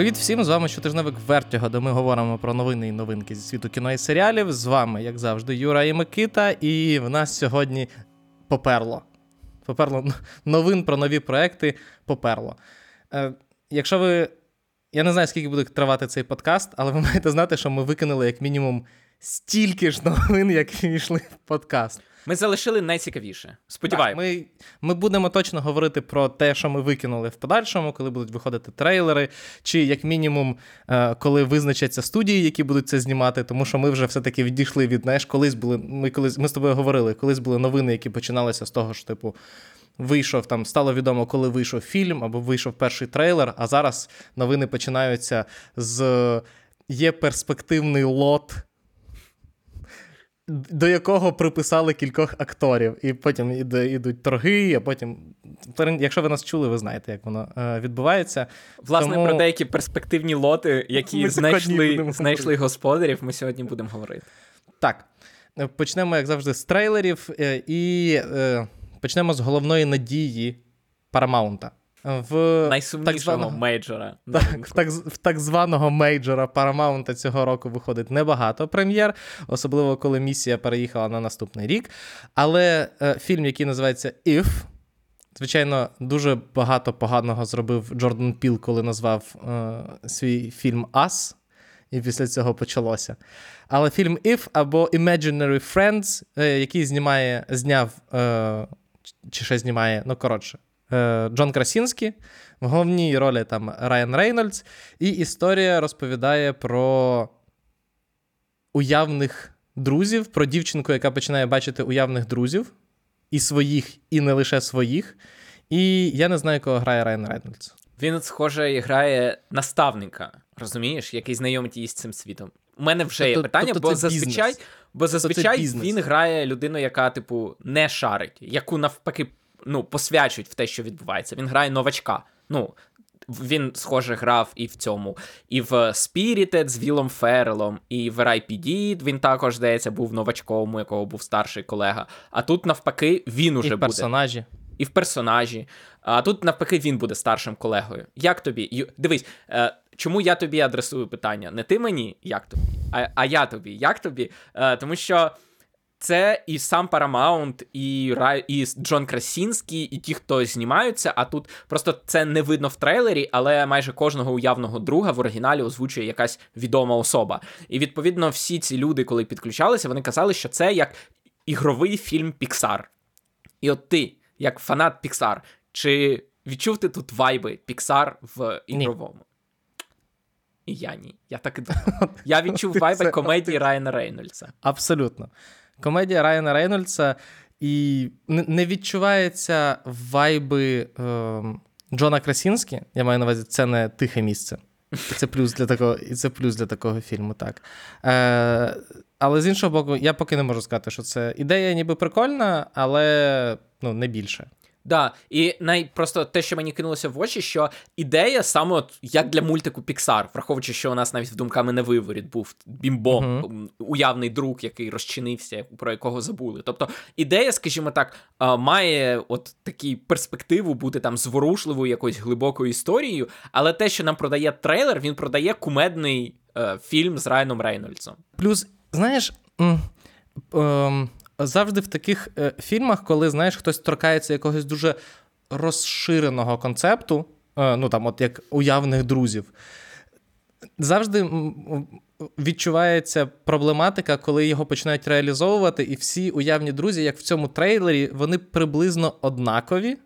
Привіт всім! З вами щотижневик Вертіго, де ми говоримо про новини і новинки зі світу кіно і серіалів. З вами, як завжди, Юра і Микита, і в нас сьогодні поперло. Поперло новин про нові проекти поперло. Е, Якщо ви. Я не знаю, скільки буде тривати цей подкаст, але ви маєте знати, що ми викинули як мінімум стільки ж новин, як війшли в подкаст. Ми залишили найцікавіше. Сподіваємось. Ми ми будемо точно говорити про те, що ми викинули в подальшому, коли будуть виходити трейлери, чи як мінімум, е, коли визначаться студії, які будуть це знімати, тому що ми вже все-таки відійшли від знаєш, колись були. Ми колись ми з тобою говорили, колись були новини, які починалися з того, що типу. Вийшов там, стало відомо, коли вийшов фільм або вийшов перший трейлер. А зараз новини починаються з є перспективний лот до якого приписали кількох акторів, і потім йдуть торги, а потім. Якщо ви нас чули, ви знаєте, як воно е, відбувається. Власне, Тому... про деякі перспективні лоти, які знайшли знайшли господарів, ми сьогодні будемо говорити. Так. Почнемо, як завжди, з трейлерів, е, і е, почнемо з головної надії Парамаунта в найсумнішого так званого, мейджора. Так, в, так, в так званого мейджора Paramount цього року виходить небагато прем'єр, особливо коли місія переїхала на наступний рік. Але е, фільм, який називається If, звичайно, дуже багато поганого зробив Джордан Піл, коли назвав е, свій фільм Ас. І після цього почалося. Але фільм If або Imaginary Friends, е, який знімає, зняв, е, чи ще знімає, ну коротше, Джон Красінський, в головній ролі там Райан Рейнольдс, і історія розповідає про уявних друзів, про дівчинку, яка починає бачити уявних друзів, і своїх, і не лише своїх. І я не знаю, кого грає Райан Рейнольдс. Він, схоже, грає наставника, розумієш, який знайомить її з цим світом. У мене вже тобто, є питання, тобто бо зазвичай бо тобто зазвичай він грає людину, яка, типу, не шарить, яку навпаки ну, посвячують в те, що відбувається. Він грає новачка. Ну, він, схоже, грав і в цьому, і в Spirited з Вілом Феррелом, і в R.I.P.D. він також, здається, був новачком, у якого був старший колега. А тут, навпаки, він уже і в персонажі. І в персонажі. А тут, навпаки, він буде старшим колегою. Як тобі? Дивись, е, чому я тобі адресую питання? Не ти мені, як тобі, а а я тобі. Як тобі? Е, тому що. Це і сам Paramount, і Рай, і Джон Красінський, і ті, хто знімаються. А тут просто це не видно в трейлері, але майже кожного уявного друга в оригіналі озвучує якась відома особа. І відповідно всі ці люди, коли підключалися, вони казали, що це як ігровий фільм Піксар. І от ти, як фанат Піксар, чи відчув ти тут вайби Піксар в ігровому? Ні. І я ні. Я так і думав. Я відчув вайби комедії Райана Рейнольдса. Абсолютно комедія Райана Рейнольдса, і не відчувається вайби е, Джона Красінські. Я маю на увазі, це не тихе місце. Це плюс для такого, і це плюс для такого фільму, так. Е, Але з іншого боку, я поки не можу сказати, що це ідея ніби прикольна, але ну, не більше. Да, і най просто те, що мені кинулося в очі, що ідея саме от як для мультику Pixar, враховуючи, що у нас навіть в думками не виворіт був бімбо, uh-huh. уявний друг, який розчинився, про якого забули. Тобто ідея, скажімо так, має от такі перспективу бути там зворушливою, якоюсь глибокою історією, але те, що нам продає трейлер, він продає кумедний е, фільм з Райаном Рейнольдсом. Плюс, знаєш. М- м- завжди в таких е, фільмах, коли знаєш, хтось торкається якогось дуже розширеного концепту, е, ну там, от як уявних друзів, завжди відчувається проблематика, коли його починають реалізовувати, і всі уявні друзі, як в цьому трейлері, вони приблизно однакові.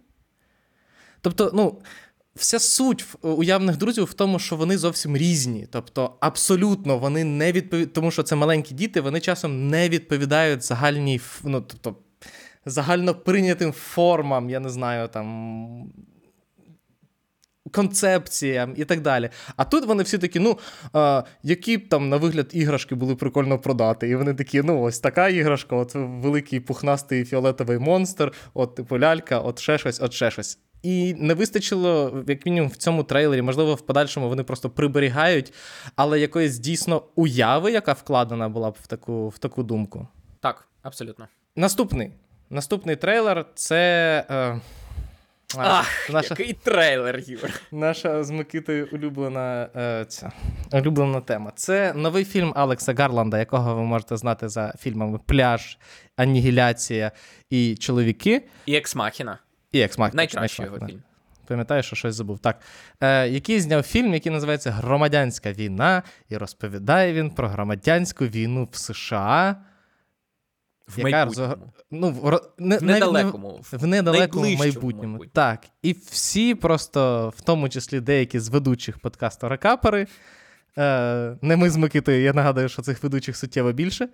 Тобто, ну вся суть уявних друзів в тому, що вони зовсім різні. Тобто, абсолютно вони не відповідають, тому що це маленькі діти, вони часом не відповідають загальній, ну, тобто, загально прийнятим формам, я не знаю, там. Концепціям і так далі. А тут вони всі такі, ну, а, які б там на вигляд іграшки були прикольно продати. І вони такі, ну, ось така іграшка, от великий пухнастий фіолетовий монстр, от типу лялька, от ще щось, от ще щось. І не вистачило, як мінімум, в цьому трейлері, можливо, в подальшому вони просто приберігають, але якоїсь дійсно уяви, яка вкладена була б в таку в таку думку. Так, абсолютно. Наступний Наступний трейлер це. Е... Ах, наша, який трейлер, Юр. Наша з Микитою улюблена е, ця, улюблена тема. Це новий фільм Алекса Гарланда, якого ви можете знати за фільмами Пляж, Анігіляція і Чоловіки. І Ексмахіна. І Ексмахіна. Найкращий його фільм. Пам'ятаєш, що щось забув. Так. Е, Який зняв фільм, який називається Громадянська війна, і розповідає він про громадянську війну в США. В яка майбутньому. Ну, в, не, в недалекому. В недалекому майбутньому. майбутньому. Так. І всі просто, в тому числі деякі з ведучих подкасту Ракапери, е, не ми з Микитою, я нагадую, що цих ведучих суттєво більше.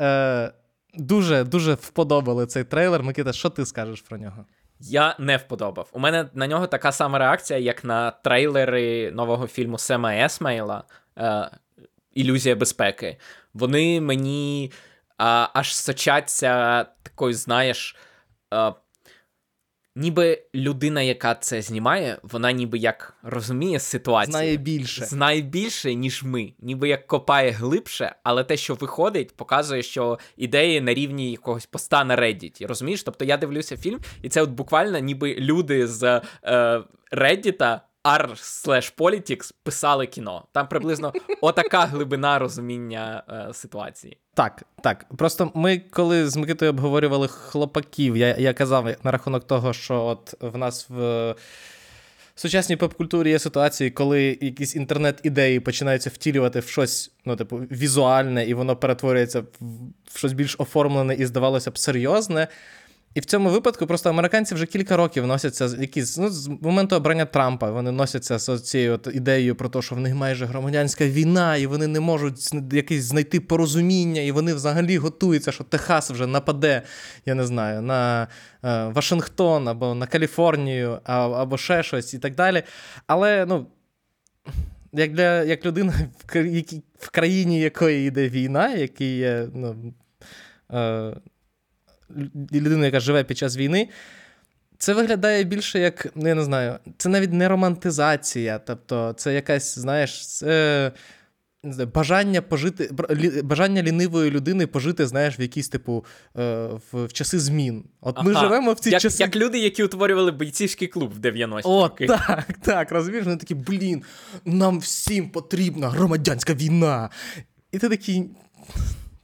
Е, Дуже дуже вподобали цей трейлер. Микита, що ти скажеш про нього? Я не вподобав. У мене на нього така сама реакція, як на трейлери нового фільму Сема Есмейла е, Ілюзія безпеки. Вони мені е, аж сочаться такою, знаєш, а, ніби людина, яка це знімає, вона ніби як розуміє ситуацію. Знає більше, Знає більше, ніж ми, ніби як копає глибше, але те, що виходить, показує, що ідеї на рівні якогось поста на Reddit. Розумієш? Тобто я дивлюся фільм, і це от буквально ніби люди з е, Reddit r/politics писали кіно. Там приблизно отака глибина розуміння е, ситуації. Так, так. Просто ми, коли з Микитою обговорювали хлопаків, я я казав на рахунок того, що от в нас в. В сучасній поп-культурі є ситуації, коли якісь інтернет-ідеї починаються втілювати в щось, ну, типу, візуальне, і воно перетворюється в щось більш оформлене і, здавалося б, серйозне. І в цьому випадку просто американці вже кілька років носяться якісь ну, з моменту обрання Трампа. Вони носяться з цією от ідеєю про те, що в них майже громадянська війна, і вони не можуть якесь знайти порозуміння, і вони взагалі готуються, що Техас вже нападе, я не знаю, на е, Вашингтон або на Каліфорнію, а, або ще щось і так далі. Але ну. Як для як людина, в країні якої йде війна, який є ну, е, людину, яка живе під час війни. Це виглядає більше як, ну, я не знаю, це навіть не романтизація. Тобто, це якась, знаєш, це не знаю, бажання пожити, бажання лінивої людини пожити, знаєш, в якісь, типу, е, в, в часи змін. От ага. ми живемо в ці як, часи. Як люди, які утворювали бойцівський клуб в 90-ті. О, так, так, розумієш, вони такі, блін, нам всім потрібна громадянська війна. І ти такий.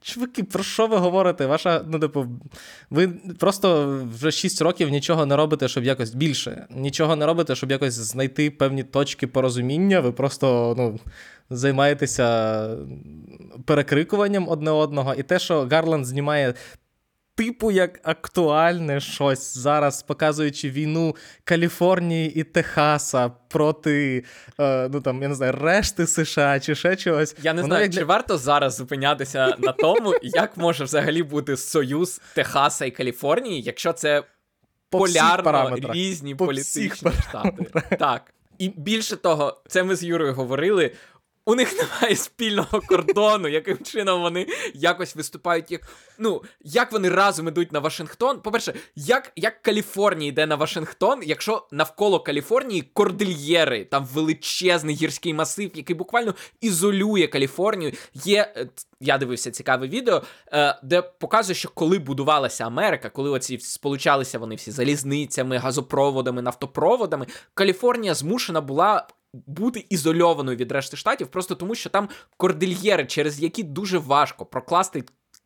Чуваки, про що ви говорите? Ваша, ну, типу, ви просто вже 6 років нічого не робите, щоб якось більше. Нічого не робите, щоб якось знайти певні точки порозуміння. Ви просто ну, займаєтеся перекрикуванням одне одного. І те, що Гарланд знімає типу як актуальне щось зараз, показуючи війну Каліфорнії і Техаса проти е, ну там я не знаю, решти США чи ще чогось. Я не Воно знаю, як... чи варто зараз зупинятися на тому, як може взагалі бути союз Техаса і Каліфорнії, якщо це По полярно різні По політичні штати. Так. І більше того, це ми з Юрою говорили. У них немає спільного кордону, яким чином вони якось виступають, як ну як вони разом ідуть на Вашингтон. По-перше, як як Каліфорнія йде на Вашингтон, якщо навколо Каліфорнії кордильєри, там величезний гірський масив, який буквально ізолює Каліфорнію. Є е, я дивився цікаве відео, е, де показує, що коли будувалася Америка, коли оці сполучалися вони всі залізницями, газопроводами, нафтопроводами, Каліфорнія змушена була бути ізольованою від решти штатів, просто тому що там кордильєри, через які дуже важко прокласти.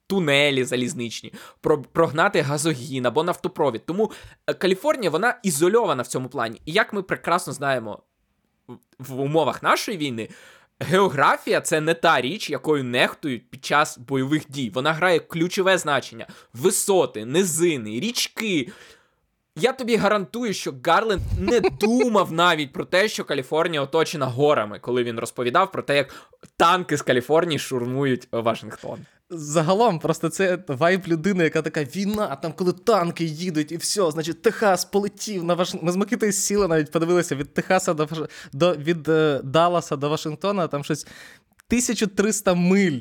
Тунелі залізничні, прогнати газогін або нафтопровід. Тому е, Каліфорнія вона ізольована в цьому плані. І як ми прекрасно знаємо в умовах нашої війни, географія це не та річ, якою нехтують під час бойових дій. Вона грає ключове значення: висоти, низини, річки, я тобі гарантую, що Гарленд не думав навіть про те, що Каліфорнія оточена горами, коли він розповідав про те, як танки з Каліфорнії шурмують Вашингтон. Загалом, просто це вайб людини, яка така війна, там коли танки їдуть, і все, значить, Техас полетів на Вашингтон. Ми з Микитою сіли, навіть подивилися від Техаса до до від е, Далласа до Вашингтона, там щось 1300 миль.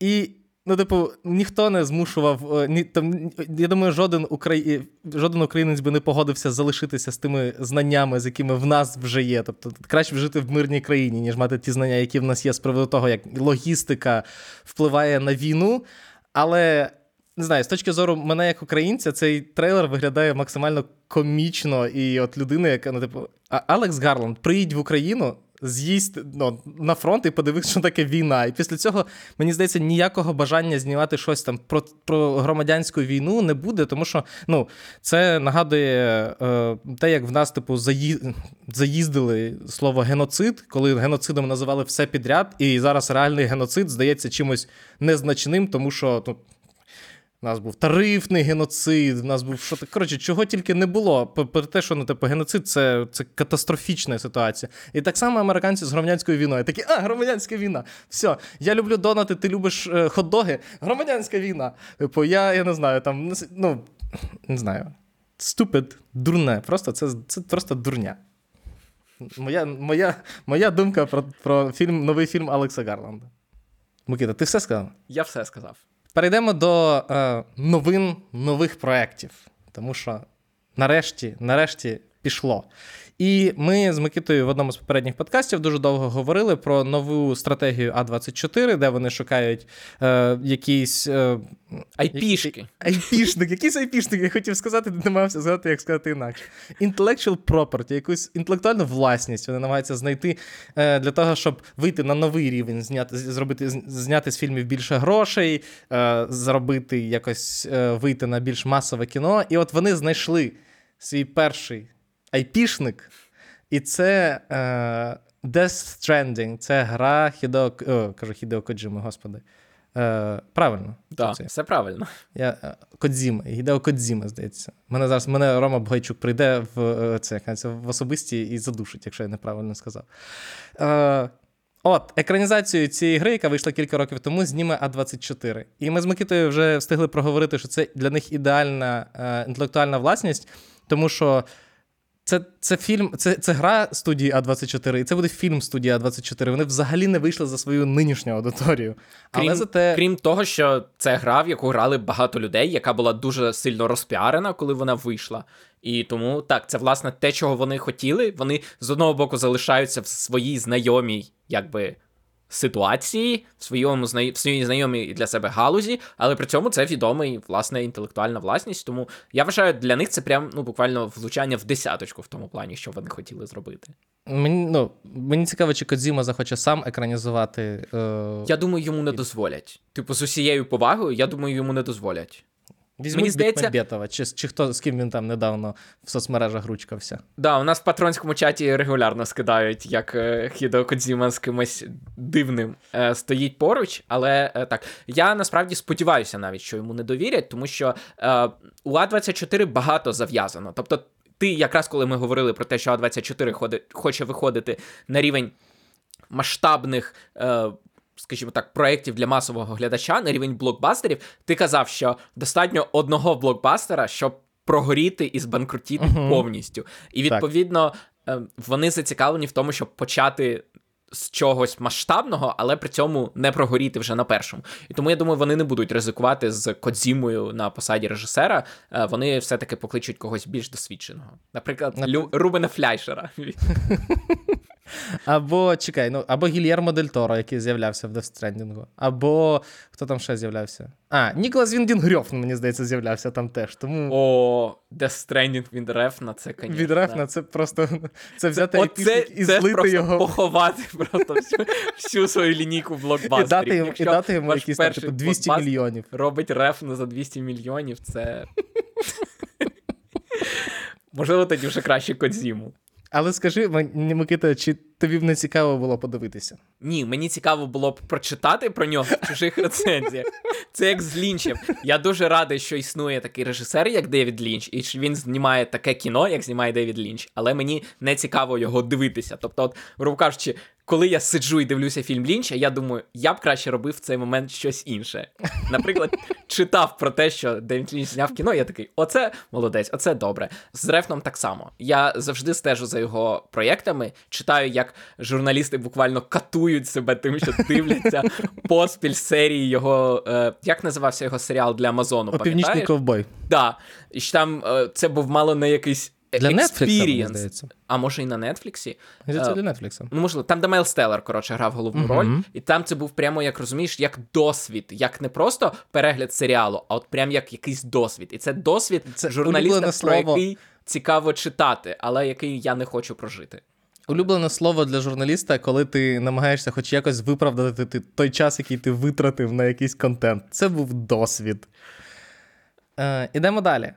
І Ну, типу, ніхто не змушував. Е, ні, там, Я думаю, жоден украї... жоден українець би не погодився залишитися з тими знаннями, з якими в нас вже є. Тобто, краще жити в мирній країні, ніж мати ті знання, які в нас є з приводу того, як логістика впливає на війну. Але не знаю, з точки зору мене як українця, цей трейлер виглядає максимально комічно. І от людина, яка ну, типу, Алекс Гарланд, приїдь в Україну, з'їсть ну, на фронт і подивись, що таке війна. І після цього, мені здається, ніякого бажання знімати щось там про про громадянську війну не буде, тому що ну, це нагадує е, те, як в нас, типу, заї... заїздили слово геноцид, коли геноцидом називали все підряд, і зараз реальний геноцид здається чимось незначним, тому що. ну, у нас був тарифний геноцид, у нас був що то коротше, чого тільки не було. Про те, що ну, типу, геноцид це це катастрофічна ситуація. І так само американці з громадянською війною. Такі, а, громадянська війна. Все, я люблю донати, ти любиш е, хот-доги. Громадянська війна. Типу, я я не знаю, там, ну, не знаю. Ступид, дурне. Просто це це просто дурня. Моя моя, моя думка про про фільм, новий фільм Алекса Гарланда. Микита, ти все сказав? Я все сказав. Перейдемо до е, новин нових проєктів, тому що нарешті, нарешті пішло. І ми з Микитою в одному з попередніх подкастів дуже довго говорили про нову стратегію А24, де вони шукають е, якісь. Е, Айпішки. Айпішник, якийсь айпішник, я хотів сказати, не намагався сказати, як сказати інакше. Intellectual property, якусь інтелектуальну власність вони намагаються знайти е, для того, щоб вийти на новий рівень, зняти, зробити, зняти з фільмів більше грошей, е, зробити якось е, вийти на більш масове кіно. І от вони знайшли свій перший айпішник, і це е, Death Stranding, це гра Хідео, о, кажу Хідео Коджими, господи. Е, Правильно. Да, це? Все правильно. Я, е, Кодзіма, Гідео Кодзіма, здається. Мене зараз мене Рома Богайчук прийде в е, це, в особисті і задушить, якщо я неправильно сказав. Е, От, екранізацію цієї гри, яка вийшла кілька років тому, зніме А24. І ми з Микитою вже встигли проговорити, що це для них ідеальна е, інтелектуальна власність, тому що це це фільм, це це гра студії А24, і це буде фільм студії А24. Вони взагалі не вийшли за свою нинішню аудиторію. Крім, Але зате... крім того, що це гра, в яку грали багато людей, яка була дуже сильно розпіарена, коли вона вийшла. І тому так, це власне те, чого вони хотіли. Вони з одного боку залишаються в своїй знайомій, якби ситуації в своєму в своїй знайомій для себе галузі, але при цьому це відомий власне інтелектуальна власність. Тому я вважаю, для них це прям ну буквально влучання в десяточку в тому плані, що вони хотіли зробити. Мені ну мені цікаво, чи Кодзіма захоче сам екранізувати. Е... Я думаю, йому не дозволять. Типу, з усією повагою, я думаю, йому не дозволять. Візьмуть Мені здається... Бетова, чи чи хто з ким він там недавно в соцмережах ручкався. Да, у нас в патронському чаті регулярно скидають, як е, Хідо Кодзіма з кимось дивним е, стоїть поруч. Але е, так, я насправді сподіваюся навіть, що йому не довірять, тому що е, у А24 багато зав'язано. Тобто, ти, якраз коли ми говорили про те, що А24 ходить, хоче виходити на рівень масштабних. Скажімо так, проєктів для масового глядача на рівень блокбастерів, ти казав, що достатньо одного блокбастера, щоб прогоріти і збанкрутіти uh-huh. повністю. І відповідно так. Е, вони зацікавлені в тому, щоб почати. З чогось масштабного, але при цьому не прогоріти вже на першому. І тому я думаю, вони не будуть ризикувати з Кодзімою на посаді режисера. Е, вони все-таки покличуть когось більш досвідченого. Наприклад, Лю... Рубена Фляйшера. Або чекай, ну або Гільєрмо Дель Торо, який з'являвся в Death Stranding, або хто там ще з'являвся? А, Ніколас Віндін Грьофн, мені здається, з'являвся там теж. Тому... О, Death Stranding від Рефна, це звісно. Від Рефна це просто це взяти епісник і злити просто його. поховати просто всю, всю свою лінійку блокбастерів. І дати йому, і дати йому якісь там, типу, 200 мільйонів. Робить Рефна за 200 мільйонів, це. Можливо, тоді вже краще Кодзіму. Але скажи, Микита, чи тобі б не цікаво було подивитися? Ні, мені цікаво було б прочитати про нього в чужих рецензіях. Це як з Лінчем. Я дуже радий, що існує такий режисер, як Девід Лінч, і що він знімає таке кіно, як знімає Девід Лінч, але мені не цікаво його дивитися. Тобто, от, грубо кажучи, коли я сиджу і дивлюся фільм Лінча, я думаю, я б краще робив в цей момент щось інше. Наприклад, читав про те, що Девід Лінч зняв кіно, я такий, оце молодець, оце добре. З Рефном так само. Я завжди стежу за його проєктами, читаю, як журналісти буквально катують себе тим, що дивляться поспіль серії його. Е, як називався його серіал для Амазону? Північний ковбой. Да. І там е, це був мало не якийсь Для Netflix, здається. А може і на Нетфліксі? Здається, Е, для Netflix. Ну, можливо, там, де Стеллер, коротше, грав головну Мгм. роль, і там це був прямо, як розумієш, як досвід, як не просто перегляд серіалу, а от прям як якийсь досвід. І це досвід Це журналіста, про слово. який цікаво читати, але який я не хочу прожити. Улюблене слово для журналіста, коли ти намагаєшся хоч якось виправдати ти- той час, який ти витратив на якийсь контент. Це був досвід. Е, ідемо далі.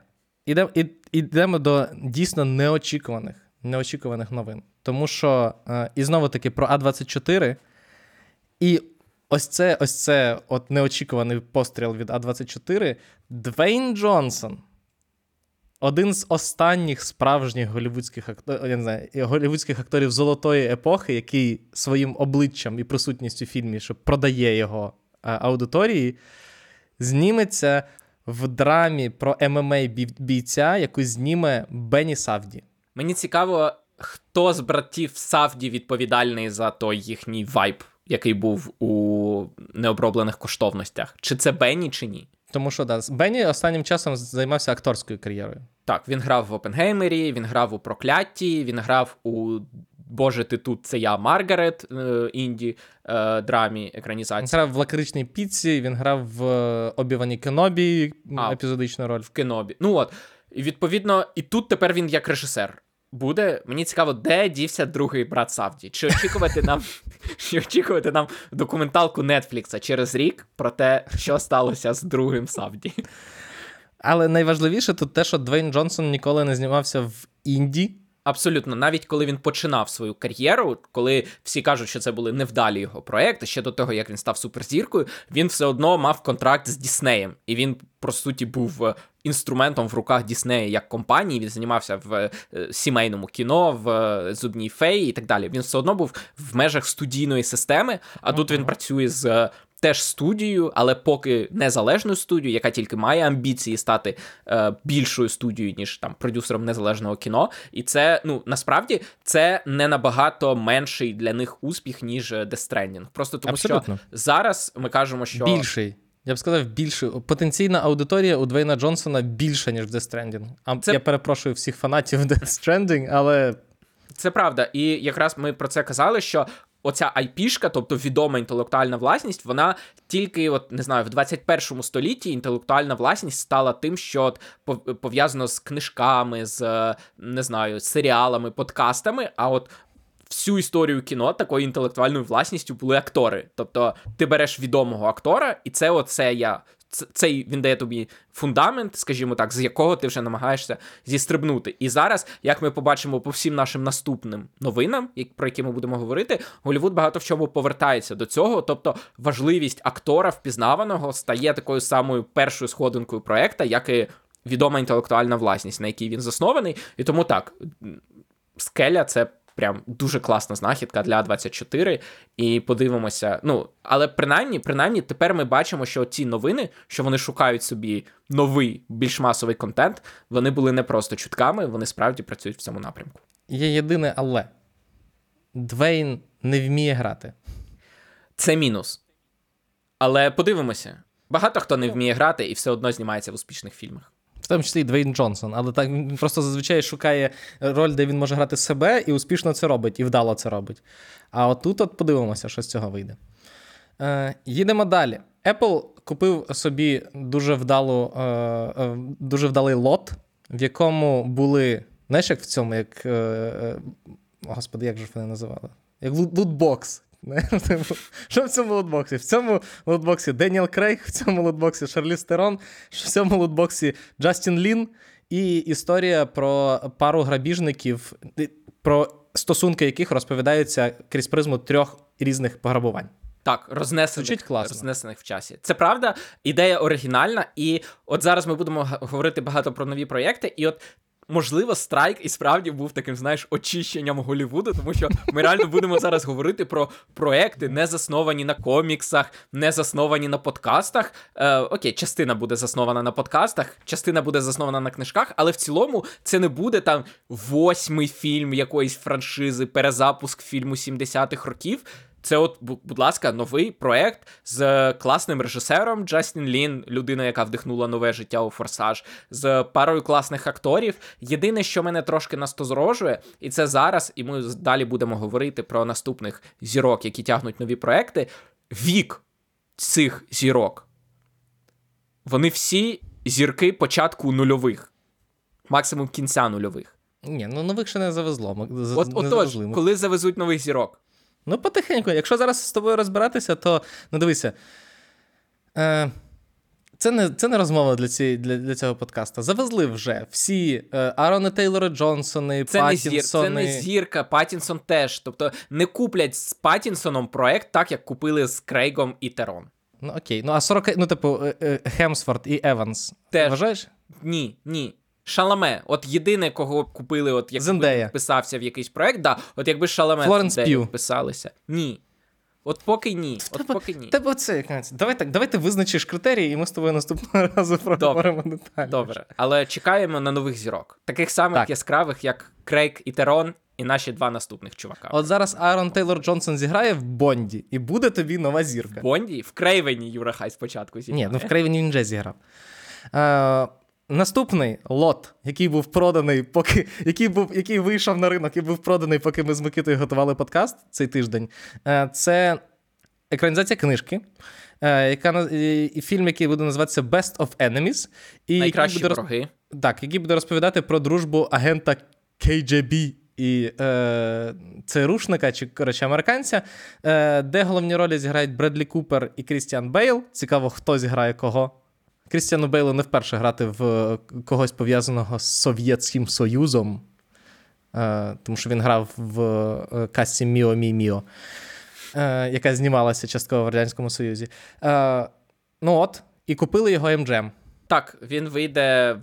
Ідемо, ідемо до дійсно неочікуваних, неочікуваних новин. Тому що, е, і знову таки про А24. І ось це, ось це от неочікуваний постріл від А24. Двейн Джонсон. Один з останніх справжніх голівудських акторів, я не знаю, голівудських акторів золотої епохи, який своїм обличчям і присутністю в фільмі, що продає його а, аудиторії, зніметься в драмі про ММА бійця, яку зніме Бенні Савді. Мені цікаво, хто з братів Савді відповідальний за той їхній вайб, який був у необроблених коштовностях. Чи це Бенні, чи ні? Тому що да, Бенні останнім часом займався акторською кар'єрою. Так, він грав в Опенгеймері, він грав у Проклятті, він грав у Боже, ти тут це я Маргарет е, інді е, драмі Він екранізації грав в лакричній піці, він грав в е, Обівані Кенобі А. епізодичну роль. в Кенобі. Ну от, і відповідно, і тут тепер він як режисер. Буде мені цікаво, де дівся другий брат Савді. Чи очікувати нам, чи очікувати нам документалку Нетфлікса через рік про те, що сталося з другим Савді? Але найважливіше тут те, що Двейн Джонсон ніколи не знімався в Інді. Абсолютно, навіть коли він починав свою кар'єру, коли всі кажуть, що це були невдалі його проекти, ще до того, як він став суперзіркою, він все одно мав контракт з Діснеєм, і він, по суті, був е, інструментом в руках Діснея як компанії. Він знімався в е, сімейному кіно, в е, зубній феї і так далі. Він все одно був в межах студійної системи, а тут він працює з. Теж студією, але поки незалежною студією, яка тільки має амбіції стати е, більшою студією, ніж там продюсером незалежного кіно. І це ну насправді це не набагато менший для них успіх, ніж е, Death Stranding. Просто тому Абсолютно. що зараз ми кажемо, що Більший. Я б сказав, більший. Потенційна аудиторія у Двейна Джонсона більша, ніж в Death Stranding. А Це- я перепрошую всіх фанатів Death Stranding, але Це правда, і якраз ми про це казали, що. Оця айпішка, тобто відома інтелектуальна власність, вона тільки, от не знаю, в 21 столітті інтелектуальна власність стала тим, що от пов'язано з книжками, з е, не знаю, серіалами, подкастами. А от всю історію кіно такою інтелектуальною власністю були актори. Тобто ти береш відомого актора, і це оце я. Цей він дає тобі фундамент, скажімо так, з якого ти вже намагаєшся зістрибнути. І зараз, як ми побачимо по всім нашим наступним новинам, про які ми будемо говорити, Голівуд багато в чому повертається до цього. Тобто важливість актора впізнаваного стає такою самою першою сходинкою проекта, як і відома інтелектуальна власність, на якій він заснований. І тому так, скеля це. Прям дуже класна знахідка для 24, і подивимося. Ну, але принаймні, принаймні, тепер ми бачимо, що ці новини, що вони шукають собі новий, більш масовий контент, вони були не просто чутками, вони справді працюють в цьому напрямку. є єдине але. Двейн не вміє грати. Це мінус. Але подивимося. Багато хто не вміє грати і все одно знімається в успішних фільмах. Тому числі і Двейн Джонсон, але так він просто зазвичай шукає роль, де він може грати себе, і успішно це робить, і вдало це робить. А отут от подивимося, що з цього вийде. Е, їдемо далі. Apple купив собі дуже вдалу, е, е, дуже вдалий лот, в якому були, знаєш, як в цьому, як. Е, е, господи, як же вони називали? Як лут- лутбокс. Що в цьому лутбоксі? В цьому лутбоксі Деніел Крейг, в цьому лутбоксі Шарлі Стерон, в цьому лутбоксі Джастін Лін і історія про пару грабіжників, про стосунки яких розповідаються крізь призму трьох різних пограбувань. Так, рознесених, класно. рознесених в часі. Це правда, ідея оригінальна, і от зараз ми будемо говорити багато про нові проєкти, і от. Можливо, страйк і справді був таким, знаєш, очищенням Голівуду, тому що ми реально будемо зараз говорити про проекти, не засновані на коміксах, не засновані на подкастах. Е, окей, частина буде заснована на подкастах, частина буде заснована на книжках, але в цілому це не буде там восьмий фільм якоїсь франшизи, перезапуск фільму 70-х років. Це, от, будь ласка, новий проект з класним режисером Джастін Лін, людина, яка вдихнула нове життя у форсаж, з парою класних акторів. Єдине, що мене трошки насторожує, і це зараз, і ми далі будемо говорити про наступних зірок, які тягнуть нові проекти. Вік цих зірок. Вони всі зірки початку нульових, максимум кінця нульових. Ні, ну нових ще не завезло. От, не Отож, завезли. Коли завезуть нових зірок. Ну, потихеньку. Якщо зараз з тобою розбиратися, то ну дивися. Е, це не це не розмова для цієї, для, для цього подкасту. Завезли вже всі е, Арони Тейлори Джонсони, Це не, зір, це не зірка, Паттінсон теж. Тобто не куплять з Паттінсоном проект так, як купили з Крейгом і Терон. Ну окей. Ну, а 40, ну, типу, е, е, Хемсфорд і Еванс. Теж. Вважаєш? Ні, ні. Шаламе, от єдине, кого купили, от як Зендея. вписався в якийсь проект, да, от якби Шаламе Флоренс П'ю. вписалися. Ні. От поки ні. От Тебе- поки ні. Тебе це давай так, давай ти визначиш критерії, і ми з тобою наступного разу проговоримо деталі. Добре. Але чекаємо на нових зірок. Таких самих Так. яскравих, як Крейг і Терон, і наші два наступних чувака. От зараз Аарон Тейлор Джонсон зіграє в Бонді, і буде тобі нова зірка. Бонді в Крейвені Юра Хай спочатку зіграє. Ні, ну в Крейвені він вже зіграв. Е, наступний лот, який був проданий, поки який був, який вийшов на ринок і був проданий, поки ми з Микитою готували подкаст цей тиждень. Е, це екранізація книжки. е, Яка фільм, який буде називатися Best of Enemies, і Найкращі який буде, вороги. так, який буде розповідати про дружбу агента KGB і е, ЦРУшника, чи коротше американця, е, де головні ролі зіграють Бредлі Купер і Крістіан Бейл. Цікаво, хто зіграє кого. Крістіану Бейлу не вперше грати в е, когось пов'язаного з Совєтським Союзом, е, тому що він грав в е, касті Міо Мі Міо, яка знімалася частково в Радянському Союзі. Ну от, і купили його MGM. Так, він вийде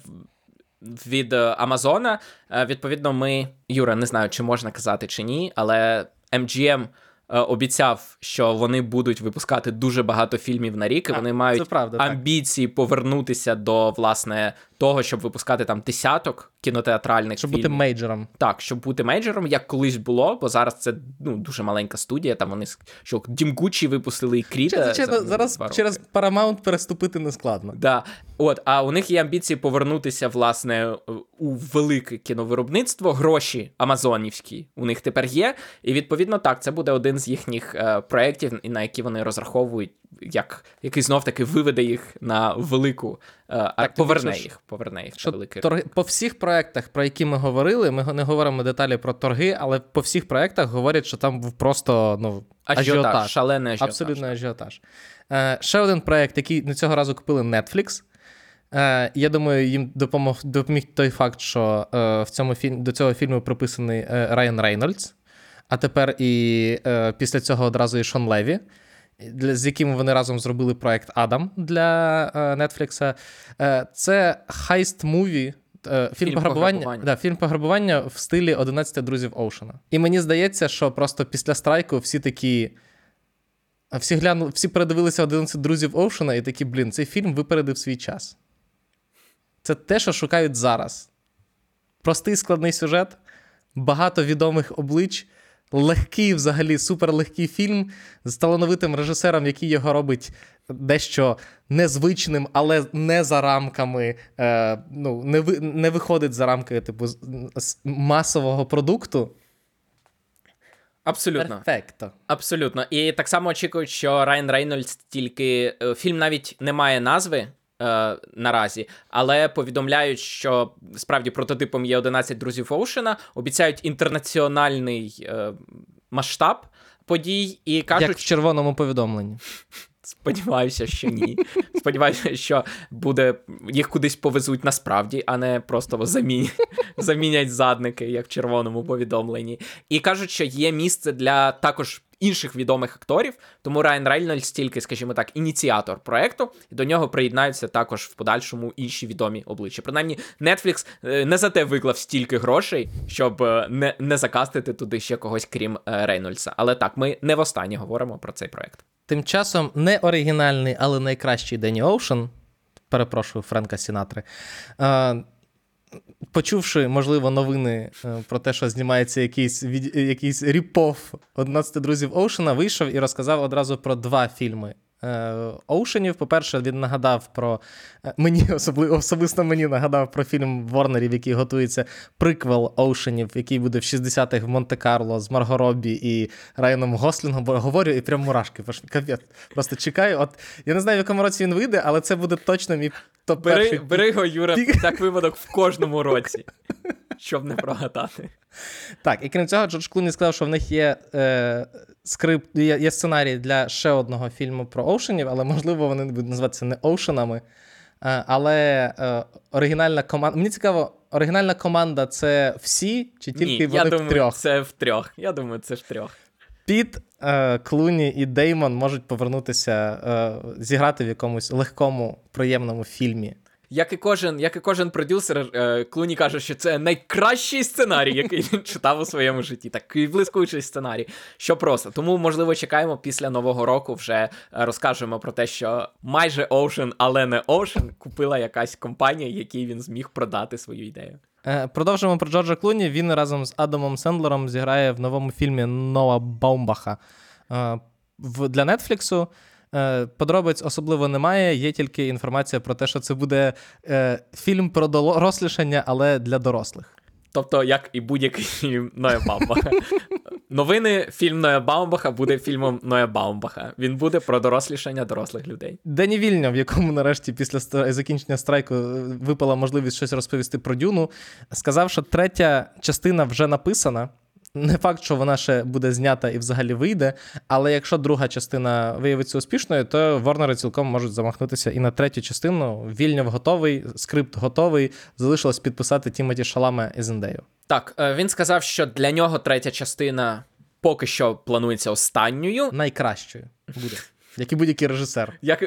від Амазона. Відповідно, ми, Юра, не знаю, чи можна казати чи ні, але MGM е, обіцяв, що вони будуть випускати дуже багато фільмів на рік, і А, вони мають правда, правда, так. амбіції повернутися до власне того, щоб випускати там десяток кінотеатральних Щоб фільмів. бути мейджором. Так, щоб бути мейджором, як колись було, бо зараз це ну дуже маленька студія. Там вони що Дім Гуччі випустили і Кріда. Звичайно, зараз через Paramount переступити не складно. Да. От, а у них є амбіції повернутися, власне, у велике кіновиробництво. Гроші амазонівські у них тепер є. І відповідно так, це буде один з їхніх е, проєктів, і на які вони розраховують, як який знов таки виведе їх на велику, е, Так, поверне їх, поверне їх Що великий. торги, по всіх проектах, про які ми говорили, ми не говоримо деталі про торги, але по всіх проектах говорять, що там був просто ну, Ажіотаж, ажіотаж. шалений ажіотаж. Абсолютно ажіотаж. Е, ще один проект, який не цього разу купили Netflix. Е, я думаю, їм допомог, допоміг той факт, що е, в цьому фільм, до цього фільму приписаний е, Райан Рейнольдс, а тепер і е, після цього одразу і Шон Леві, для, з яким вони разом зробили проект Адам для е, Е, це хайст муві. Фільм, Фільм пограбування, пограбування. да, фільм пограбування в стилі 11 друзів Оушена. І мені здається, що просто після страйку всі такі. Всі глянули, всі передивилися 11 друзів Оушена і такі, блін, цей фільм випередив свій час. Це те, що шукають зараз. Простий складний сюжет, багато відомих облич, легкий, взагалі, суперлегкий фільм з талановитим режисером, який його робить дещо незвичним, але не за рамками, е, ну, не, ви, не виходить за рамки типу, масового продукту. Абсолютно. Перфекто. Абсолютно. І так само очікують, що Райан Рейнольдс тільки е, фільм навіть не має назви. Е, наразі, але повідомляють, що справді прототипом є 11 друзів Оушена, обіцяють інтернаціональний е, масштаб подій і кажуть, Як в червоному повідомленні. Сподіваюся, що ні. Сподіваюся, що буде їх кудись повезуть насправді, а не просто замінять, замінять задники, як в червоному повідомленні. І кажуть, що є місце для також інших відомих акторів. Тому Райан Рейнольдс тільки, скажімо так, ініціатор проекту, і до нього приєднаються також в подальшому інші відомі обличчя. Принаймні, Netflix е, не за те виклав стільки грошей, щоб е, не, не закастити туди ще когось, крім е, Рейнольдса. Але так, ми не востаннє говоримо про цей проект. Тим часом не оригінальний, але найкращий Дені Оушен, перепрошую, Френка Сінатри, е, почувши, можливо, новини е, про те, що знімається якийсь якийсь ріпов 11 друзів Оушена, вийшов і розказав одразу про два фільми. Е, Оушенів, по-перше, він нагадав про е, мені особливо особисто мені нагадав про фільм Ворнерів, який готується приквел Оушенів, який буде в 60-х в Монте-Карло з Марго Роббі і Райаном Гослінгом. Бо говорю, і прям мурашки. Капець. Просто чекаю. От я не знаю, в якому році він вийде, але це буде точно мій топ Бери, бери його, Юра, так випадок в кожному році, щоб не прогадати. Так, і крім цього, Джордж Клуні сказав, що в них є е, скрипт, є, є сценарій для ще одного фільму про Оушенів, але можливо вони будуть називатися не Оушенами. Е, але е, оригінальна команда. Мені цікаво, оригінальна команда це всі, чи тільки Ні, вони я в думаю, трьох? Це в трьох. Я думаю, це в трьох. Піт, е, Клуні і Деймон можуть повернутися, е, зіграти в якомусь легкому, приємному фільмі. Як і кожен як і кожен продюсер, е, Клуні каже, що це найкращий сценарій, який він читав у своєму житті. Такий блискучий сценарій. Що просто. Тому, можливо, чекаємо після нового року. Вже е, розкажемо про те, що майже Ocean, але не Ocean, купила якась компанія, якій він зміг продати свою ідею. Е, продовжуємо про Джорджа Клуні. Він разом з Адамом Сендлером зіграє в новому фільмі Ноа Баумбаха для Нетфліксу. Е, подробиць особливо немає, є тільки інформація про те, що це буде е, фільм про дорослішання, але для дорослих. Тобто, як і будь-який Ноя Баумбаха. Новини фільм Ноя Баумбаха буде фільмом Ноя Баумбаха. Він буде про дорослішання дорослих людей. Дені Вільня, в якому нарешті після закінчення страйку е, випала можливість щось розповісти про Дюну, сказав, що третя частина вже написана. Не факт, що вона ще буде знята і взагалі вийде, але якщо друга частина виявиться успішною, то Ворнери цілком можуть замахнутися і на третю частину. Вільньов готовий, скрипт готовий. Залишилось підписати Тімоті Шаламе і Зендею. Так, е, він сказав, що для нього третя частина поки що планується останньою. Найкращою буде, як і будь-який режисер. Як...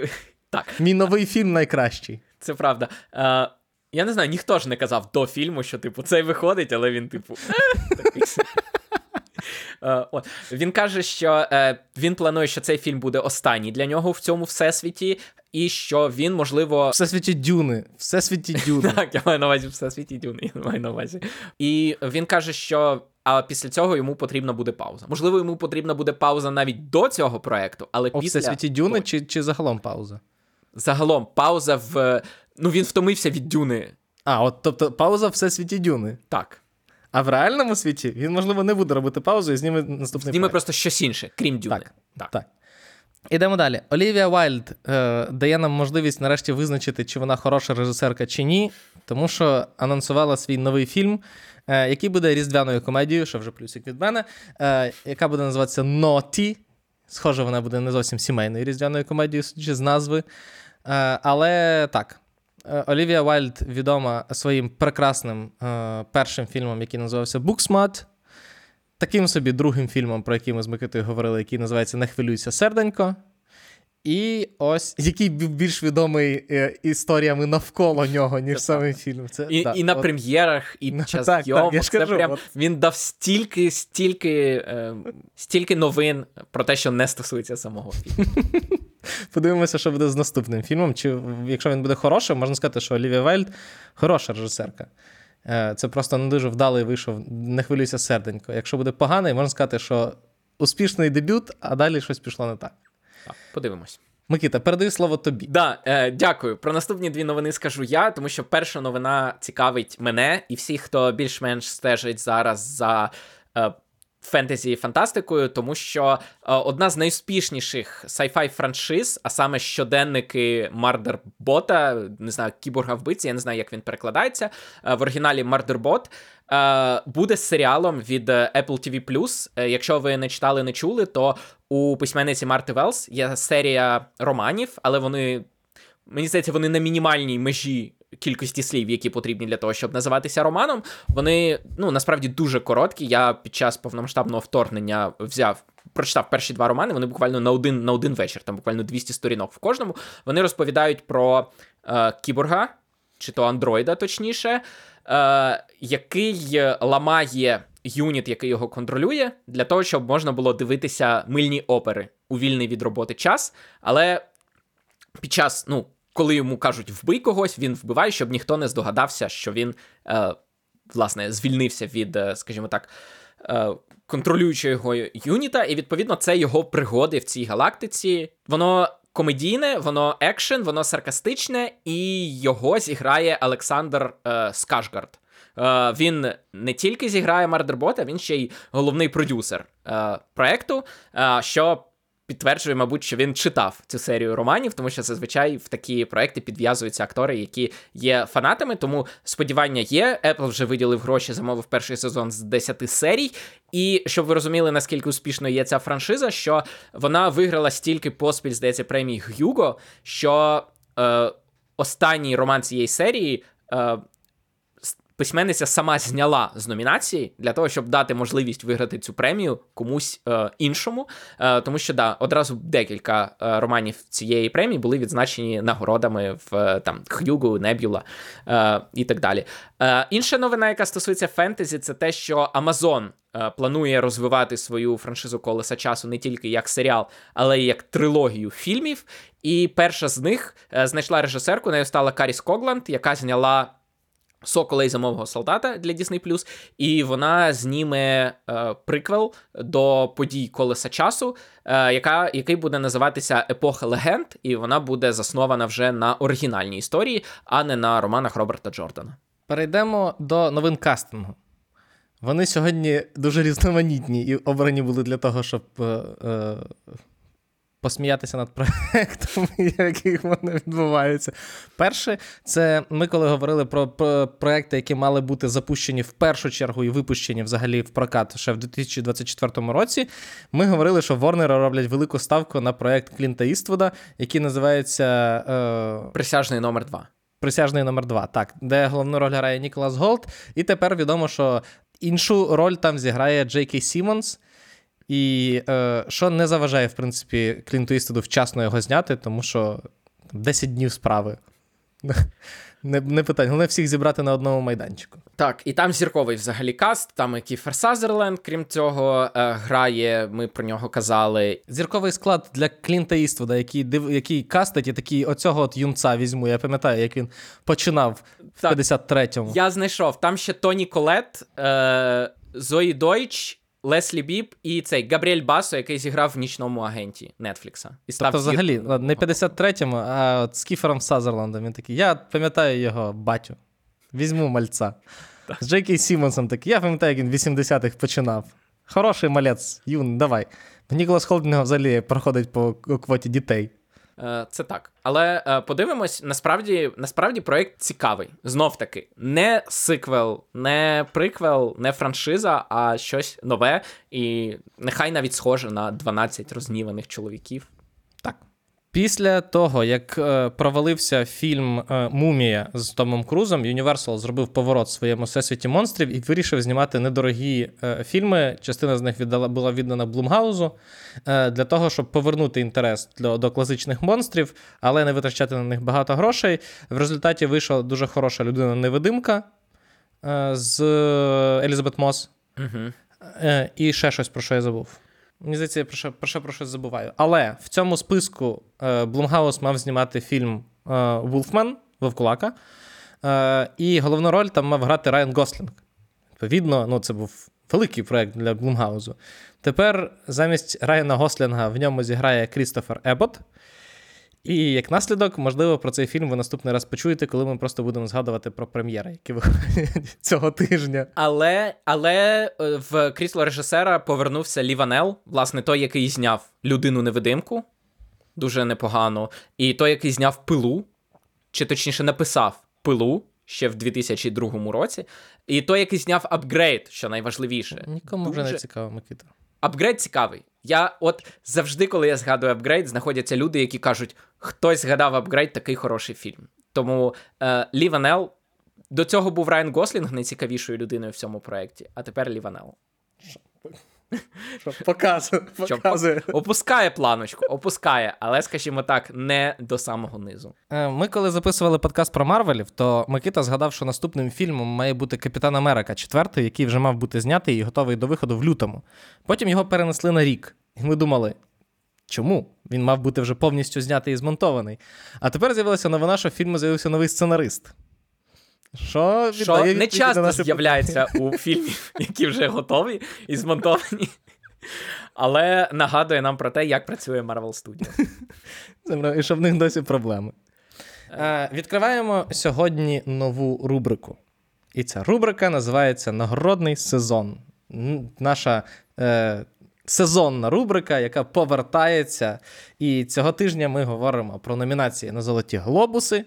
Так. Мій новий фільм найкращий. Це правда. Е, Я не знаю, ніхто ж не казав до фільму, що, типу, цей виходить, але він, типу, такий. Е, от. Він каже, що е, він планує, що цей фільм буде останній для нього в цьому всесвіті, і що він, можливо. Всесвіті Дюни. Всесвіті Дюни. Так, я маю на увазі всесвіті Дюни. Я маю на увазі. І він каже, що. А після цього йому потрібна буде пауза. Можливо, йому потрібна буде пауза навіть до цього проекту, але О, після... Всесвіті Дюни чи чи загалом пауза? Загалом пауза в. Ну, він втомився від Дюни. А, от тобто пауза в всесвіті Дюни. Так. А в реальному світі він, можливо, не буде робити паузу і зніме наступний Зніме просто щось інше, крім Дюни. Так. так. так. Ідемо далі. Олівія Вайлд е, дає нам можливість нарешті визначити, чи вона хороша режисерка чи ні, тому що анонсувала свій новий фільм, е, який буде різдвяною комедією, що вже плюсик від мене, е, яка буде називатися Ноті. Схоже, вона буде не зовсім сімейною різдвяною комедією, судячи з назви. Е, але так, Олівія Вайльд відома своїм прекрасним е, першим фільмом, який називався Booksmart. Таким собі другим фільмом, про який ми з Микитою говорили, який називається Не хвилюйся серденько. І ось який більш відомий е, історіями навколо нього, ніж самий фільм. Це, І да, і на от... прем'єрах, і на, час так, зйомок. Так, це прям, от... Він дав стільки, стільки, е, стільки новин про те, що не стосується самого фільму. Подивимося, що буде з наступним фільмом. Чи якщо він буде хорошим, можна сказати, що Олівія Вельд хороша режисерка. Е, це просто не дуже вдалий вийшов, не хвилюйся серденько. Якщо буде поганий, можна сказати, що успішний дебют, а далі щось пішло не так. Так, Подивимось. Микита, передаю слово тобі. Да, е, Дякую. Про наступні дві новини скажу я, тому що перша новина цікавить мене і всіх, хто більш-менш стежить зараз за. Е, фентезі і фантастикою, тому що е, одна з найуспішніших sci-fi франшиз, а саме щоденники Мардербота, не знаю, кіборга вбивці, я не знаю, як він перекладається. Е, в оригіналі Murderbot е, буде серіалом від Apple TV+. Якщо ви не читали, не чули, то у письменниці Марти Велс є серія романів, але вони. Мені здається, вони на мінімальній межі кількості слів, які потрібні для того, щоб називатися романом, вони ну насправді дуже короткі. Я під час повномасштабного вторгнення взяв. Прочитав перші два романи, вони буквально на один на один вечір, там буквально 200 сторінок в кожному. Вони розповідають про е, кіборга, чи то андроїда, точніше, е, який ламає юніт, який його контролює, для того, щоб можна було дивитися мильні опери у вільний від роботи час. Але під час ну, коли йому кажуть вбий когось, він вбиває, щоб ніхто не здогадався, що він е, власне звільнився від, е, скажімо так, е, контролюючого його юніта, і відповідно це його пригоди в цій галактиці. Воно комедійне, воно екшен, воно саркастичне, і його зіграє Олександр е, Скашгард. Е, він не тільки зіграє Мардербота, він ще й головний продюсер е, проекту, е, що підтверджує, мабуть, що він читав цю серію романів, тому що зазвичай в такі проекти підв'язуються актори, які є фанатами. Тому сподівання є. Apple вже виділив гроші, замовив перший сезон з 10 серій. І щоб ви розуміли, наскільки успішно є ця франшиза, що вона виграла стільки поспіль, здається, премій Гюго, що е, останній роман цієї серії. Е, письменниця сама зняла з номінації для того, щоб дати можливість виграти цю премію комусь е, іншому. Е, тому що да, одразу декілька е, романів цієї премії були відзначені нагородами в е, там Х'югу, Небюла е, і так далі. Е, інша новина, яка стосується фентезі, це те, що е, планує розвивати свою франшизу колеса часу не тільки як серіал, але й як трилогію фільмів. І перша з них знайшла режисерку, нею стала Каріс Когланд, яка зняла. Сокола і замового солдата для Disney+, і вона зніме е, приквел до подій колеса часу, е, яка, який буде називатися Епоха легенд, і вона буде заснована вже на оригінальній історії, а не на романах Роберта Джордана. Перейдемо до новин кастингу. Вони сьогодні дуже різноманітні і обрані були для того, щоб е, е посміятися над проектами, яких вони відбуваються. Перше, це ми коли говорили про проекти, які мали бути запущені в першу чергу і випущені взагалі в прокат ще в 2024 році. Ми говорили, що Ворнери роблять велику ставку на проект Клінта Іствуда, який називається е... Присяжний номер 2 Присяжний номер 2 так, де головну роль грає Ніколас Голт. І тепер відомо, що іншу роль там зіграє Джей Кей Сімонс. І е, що не заважає, в принципі, Клінту Іствуду вчасно його зняти, тому що 10 днів справи. Не не питання, головне всіх зібрати на одному майданчику. Так, і там зірковий взагалі каст, там і Кіфер Сазерленд, крім цього, е, грає, ми про нього казали. Зірковий склад для Клінта Іствуда, який див, який кастить, і такий оцього от юнца візьму. Я пам'ятаю, як він починав в 53-му. Я знайшов. Там ще Тоні Колет, е, Зої Дойч. Леслі Біб і цей Габріель Басо, який зіграв в нічному агенті Нетфлікса. І став тобто, взагалі, не 53-му, а от з Кіфером Сазерландом. Він такий, я пам'ятаю його батю. Візьму мальця. З Джей Кей Сімонсом такий, я пам'ятаю, як він в 80-х починав. Хороший малець, юн, давай. Ніколас Холт взагалі проходить по квоті дітей. Е, це так. Але е, подивимось, насправді насправді проект цікавий. Знов таки, не сиквел, не приквел, не франшиза, а щось нове. І нехай навіть схоже на 12 розніваних чоловіків. Після того, як е, провалився фільм е, Мумія з Томом Крузом, Universal зробив поворот в своєму всесвіті монстрів і вирішив знімати недорогі е, фільми. Частина з них віддала, була віддана Блумгаузу для того, щоб повернути інтерес до, до класичних монстрів, але не витрачати на них багато грошей. В результаті вийшла дуже хороша людина-невидимка з Елізабет Мос. Угу. І ще щось про що я забув. Мені здається, я про що, про що про щось забуваю. Але в цьому списку е, Блумгаус мав знімати фільм Вулфмен Вовкулака. Е, і головну роль там мав грати Райан Гослінг. Відповідно, ну, це був великий проєкт для Блумгаузу. Тепер замість Райана Гослінга в ньому зіграє Крістофер Ебот. І як наслідок, можливо, про цей фільм ви наступний раз почуєте, коли ми просто будемо згадувати про прем'єри, які виходять цього тижня. Але але е, в крісло режисера повернувся Ліванел, власне, той, який зняв людину-невидимку, дуже непогано, і той, який зняв пилу, чи точніше написав пилу. Ще в 2002 році, і той, який зняв апгрейд, що найважливіше. Нікому дуже... вже не цікаво, Микита. Апгрейд цікавий. Я от завжди, коли я згадую апгрейд, знаходяться люди, які кажуть, хтось згадав апгрейд, такий хороший фільм. Тому е, Лі Ваннел до цього був Райан Гослінг найцікавішою людиною в цьому проєкті, а тепер Лі Ваннел. Показує, показує. Опускає планочку, опускає, але, скажімо так, не до самого низу. Е, ми, коли записували подкаст про Марвелів, то Микита згадав, що наступним фільмом має бути Капітан Америка, четвертий, який вже мав бути знятий і готовий до виходу в лютому. Потім його перенесли на рік. І ми думали: Чому? Він мав бути вже повністю знятий і змонтований. А тепер з'явилася новина, що в фільму з'явився новий сценарист. Що, Що не часто з'являється у фільмі, які вже готові і змонтовані. Але нагадує нам про те, як працює Marvel Studios. і що в них досі проблеми. Е, відкриваємо сьогодні нову рубрику. І ця рубрика називається Нагородний сезон. Наша е, сезонна рубрика, яка повертається. І цього тижня ми говоримо про номінації на Золоті Глобуси.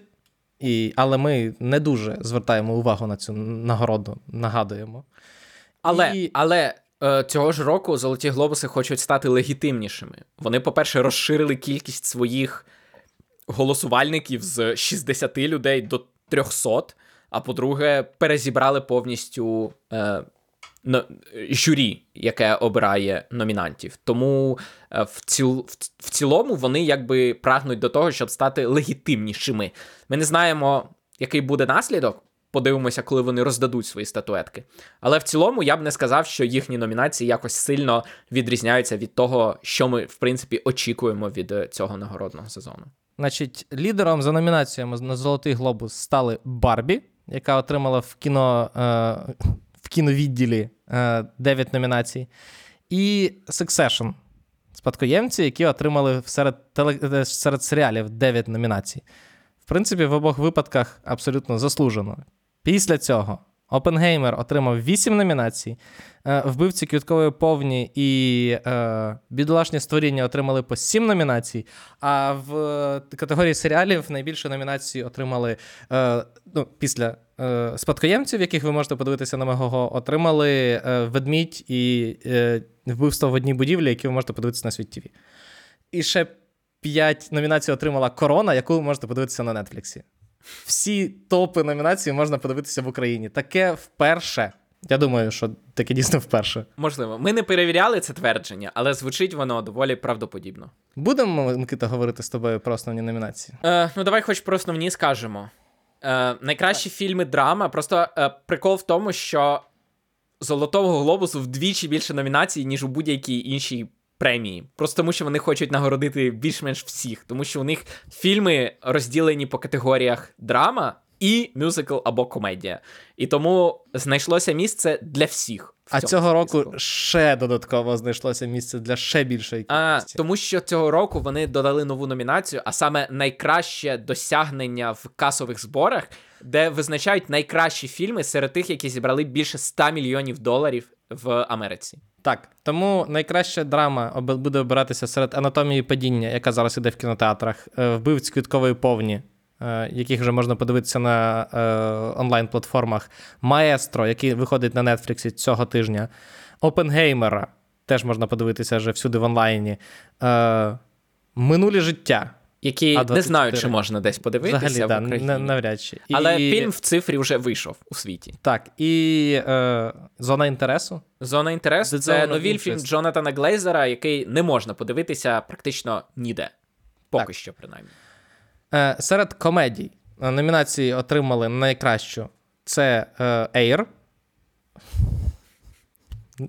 І, але ми не дуже звертаємо увагу на цю нагороду, нагадуємо. Але, І- але е, цього ж року золоті глобуси хочуть стати легітимнішими. Вони, по-перше, розширили кількість своїх голосувальників з 60 людей до 300, а по-друге, перезібрали повністю е, журі, яке обирає номінантів. Тому е, в, ціл, в, цілому вони якби прагнуть до того, щоб стати легітимнішими. Ми не знаємо, який буде наслідок. Подивимося, коли вони роздадуть свої статуетки. Але в цілому я б не сказав, що їхні номінації якось сильно відрізняються від того, що ми, в принципі, очікуємо від е, цього нагородного сезону. Значить, лідером за номінаціями на Золотий Глобус стали Барбі, яка отримала в кіно е, кіновідділі е, 9 номінацій, і Succession, спадкоємці, які отримали серед, теле, е, серед серіалів 9 номінацій. В принципі, в обох випадках абсолютно заслужено. Після цього Опенгеймер отримав 8 номінацій, е, вбивці квіткової повні і е, бідолашні створіння отримали по 7 номінацій. А в е, категорії серіалів найбільше номінацій отримали ну, після спадкоємців, яких ви можете подивитися на Мегого, отримали ведмідь і вбивство в одній будівлі, які ви можете подивитися на світ. І ще 5 номінацій отримала Корона, яку ви можете подивитися на Нетфліксі. Всі топи номінацій можна подивитися в Україні. Таке вперше. Я думаю, що таке дійсно вперше. Можливо, ми не перевіряли це твердження, але звучить воно доволі правдоподібно. Будемо, Микита, говорити з тобою про основні номінації. Е, ну, давай хоч про основні скажемо. Е, найкращі фільми драма. Просто е, прикол в тому, що Золотого глобусу вдвічі більше номінацій, ніж у будь-якій іншій премії. Просто тому, що вони хочуть нагородити більш-менш всіх, тому що у них фільми розділені по категоріях драма і мюзикл або комедія. І тому знайшлося місце для всіх. А цього року ще додатково знайшлося місце для ще більшої А, тому що цього року вони додали нову номінацію, а саме найкраще досягнення в касових зборах, де визначають найкращі фільми серед тих, які зібрали більше 100 мільйонів доларів в Америці. Так, тому найкраща драма буде обиратися серед анатомії падіння, яка зараз іде в кінотеатрах, е, вбивць квіткової повні, е, яких вже можна подивитися на е, онлайн-платформах, Маестро, який виходить на Нетфліксі цього тижня, Опенгеймера, теж можна подивитися вже всюди в онлайні. Минулі життя. Які А24. не знаю, чи можна десь подивитися Взагалі, в да, Україні. навряд чи. Але І- фільм в цифрі вже вийшов у світі. Так, і е, зона інтересу. Зона інтересу це новий фільм Джонатана Глейзера, який не можна подивитися практично ніде. Поки Так. що, принаймні. Е, серед комедій номінації отримали найкращу. Це е, Air.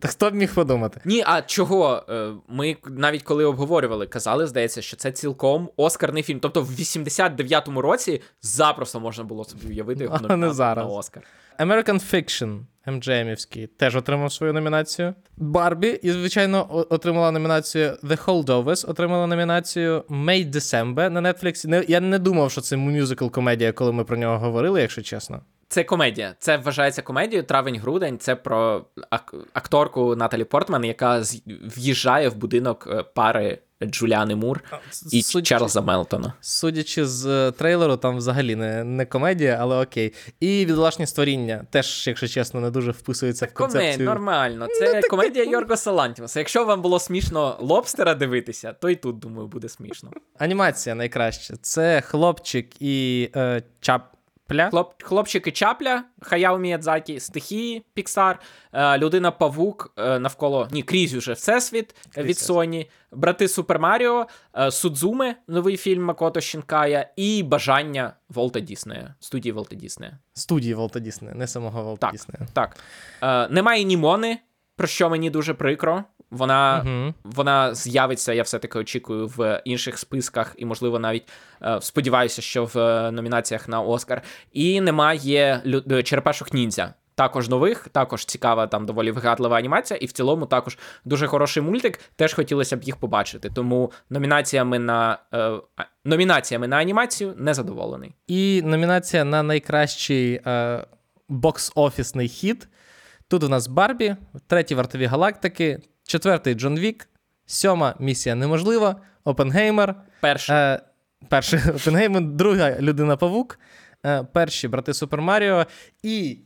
Та хто б міг подумати? Ні, а чого? Е, Ми навіть коли обговорювали, казали, здається, що це цілком оскарний фільм. Тобто в 89-му році запросто можна було собі уявити його А не зараз. на Оскар. American Fiction МДМівський теж отримав свою номінацію. Барбі, і, звичайно, отримала номінацію The Holdovers, отримала номінацію May December на Netflix. Я не думав, що це мюзикл комедія, коли ми про нього говорили, якщо чесно. Це комедія. Це вважається комедією. Травень-грудень. Це про ак- акторку Наталі Портман, яка з- в'їжджає в будинок е, пари Джуліани Мур і Судячи- Чарльза Мелтона. Судячи з е, трейлеру, там взагалі не, не комедія, але окей. І відлашні створіння теж, якщо чесно, не дуже вписується в Комедія, концепцію. нормально. Це комедія Йорго Салантімуса. Якщо вам було смішно лобстера дивитися, то і тут, думаю, буде смішно. Анімація найкраща. Це хлопчик і е, чапля. Хлоп, хлопчики Чапля, Хаяо Міядзакі, стихії Піксар, е, людина Павук е, навколо ні, крізь уже Всесвіт е, від Крізь Sony, брати Супер Маріо, Судзуме, новий фільм Макото Шінкая, і Бажання Волта Діснея, студії Волта Діснея. Студії Волта Діснея, не самого Волта Так. Діснея. Так. Е, немає Німони, про що мені дуже прикро. Вона угу. вона з'явиться, я все-таки очікую, в інших списках, і, можливо, навіть е, сподіваюся, що в е, номінаціях на Оскар. І немає лю... черепашок ніндзя. Також нових, також цікава, там доволі вигадлива анімація, і в цілому також дуже хороший мультик. Теж хотілося б їх побачити. Тому номінаціями на е, номінаціями на анімацію не задоволений. І номінація на найкращий е, бокс-офісний хіт. Тут у нас Барбі, треті вартові галактики, четвертий Джон Вік, сьома місія неможлива, Опенгеймер. Перший. Е, перший Опенгеймер, друга людина Павук, е, перші брати Супер Маріо і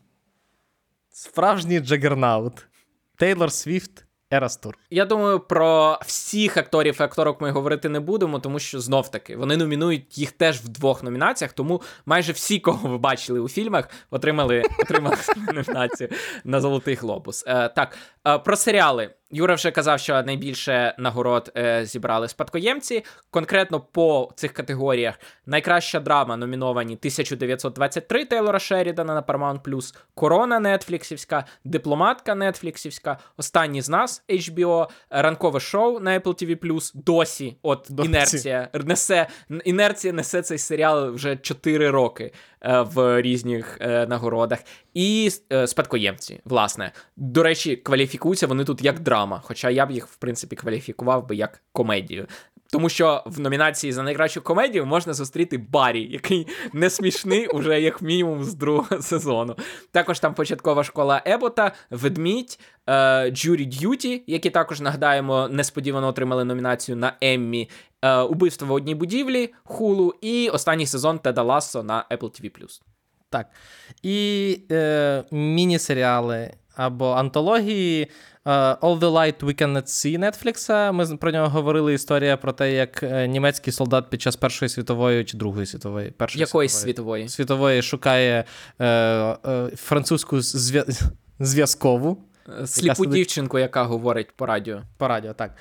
справжній Джагернаут Тейлор Свіфт. Ерастур. Я думаю, про всіх акторів і акторок ми говорити не будемо, тому що знов таки вони номінують їх теж в двох номінаціях. Тому майже всі, кого ви бачили у фільмах, отримали отримали номінацію на Золотий Глобус. Е, Так, про серіали. Юра вже казав, що найбільше нагород е, зібрали спадкоємці. Конкретно по цих категоріях найкраща драма номіновані 1923 Тейлора Шерідана на Paramount+, Корона Нетфліксівська, Дипломатка Нетфліксівська, Останні з нас HBO, ранкове шоу на Apple TV+, досі от досі. інерція несе інерція несе цей серіал вже 4 роки. Е, в різних е, нагородах, і е, спадкоємці, власне. До речі, кваліфікуються вони тут як драма, хоча я б їх, в принципі, кваліфікував би як комедію. Тому що в номінації за найкращу комедію можна зустріти Барі, який не смішний уже як мінімум з другого сезону. Також там початкова школа Еббота, Ведмідь, Jury Duty, які також нагадаємо, несподівано отримали номінацію на Еммі, е, Убивство в одній будівлі, Хулу і останній сезон Теда Лассо на Apple TV+. Так. І е, міні-серіали або антології. Uh, All the Light We Cannot See Netflix. Ми про нього говорили історія про те, як е, німецький солдат під час Першої світової чи Другої світової першої Якоїсь світової світової шукає е, е, французьку зв'язкову. Сліпу яка дівчинку, яка говорить по радіо. По радіо, так.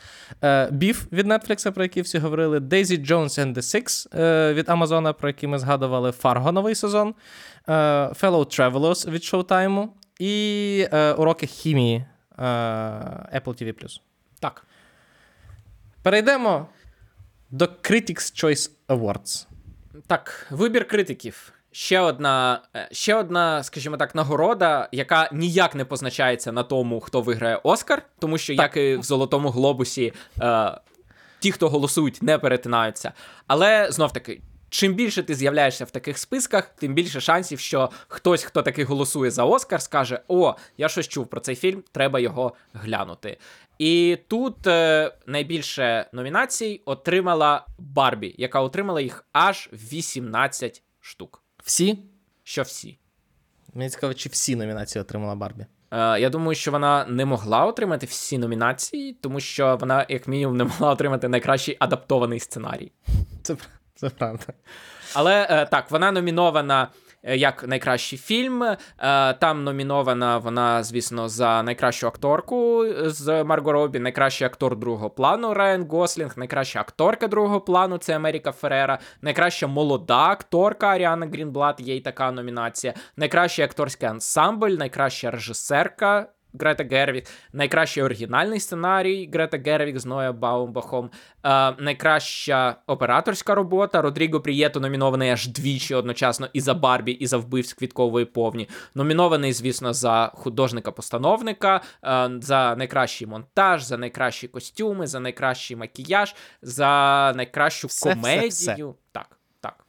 Е, Біф від Netflix, про який всі говорили. Daisy Jones and the Six е, від Амазона, про який ми згадували. Фарго новий сезон. Е, Fellow Travelers від Showtime. І уроки хімії Apple TV. Так. Перейдемо до Critics' Choice Awards. Так, вибір критиків ще одна, е, ще одна, скажімо так, нагорода, яка ніяк не позначається на тому, хто виграє Оскар, тому що, так. як і в Золотому Глобусі, е, ті, хто голосують, не перетинаються. Але знов таки. Чим більше ти з'являєшся в таких списках, тим більше шансів, що хтось, хто таки голосує за Оскар, скаже: О, я щось чув про цей фільм, треба його глянути. І тут е, найбільше номінацій отримала Барбі, яка отримала їх аж 18 штук. Всі? Що всі? Мені цікаво, чи всі номінації отримала Барбі. Е, Я думаю, що вона не могла отримати всі номінації, тому що вона, як мінімум, не могла отримати найкращий адаптований сценарій. Це це правда. Але е, так, вона номінована Е, як найкращий фільм. Е, там номінована вона, звісно, за найкращу акторку з Марго Робі, найкращий актор другого плану Райан Гослінг, найкраща акторка другого плану це Америка Ферера, найкраща молода акторка Аріана Грінблат, є й така номінація, найкращий акторський ансамбль, найкраща режисерка Грета Гервік, найкращий оригінальний сценарій Грета Гервік з Ноя Баумбахом, е, найкраща операторська робота. Родріго Прієто номінований аж двічі одночасно і за Барбі, і за вбивць квіткової повні. Номінований, звісно, за художника-постановника, е, за найкращий монтаж, за найкращі костюми, за найкращий макіяж, за найкращу все, комедію. Все, все. Так, так.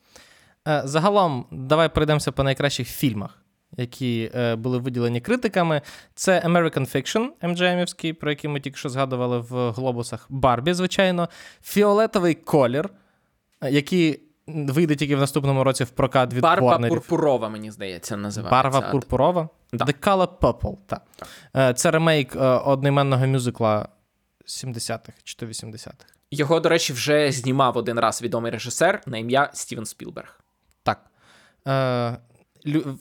Е, загалом, давай пройдемося по найкращих фільмах які е, були виділені критиками. Це American Fiction, МДМівський, про який ми тільки що згадували в глобусах Барбі, звичайно, Фіолетовий колір, е, який вийде тільки в наступному році в прокат від Барба Warnerів. пурпурова, мені здається, називається. Барва пурпурова? Да. The Color Purple, так. Е, це ремейк одноіменного мюзикла 70-х чи 80-х. Його, до речі, вже знімав один раз відомий режисер на ім'я Стівен Спілберг. Так. Е,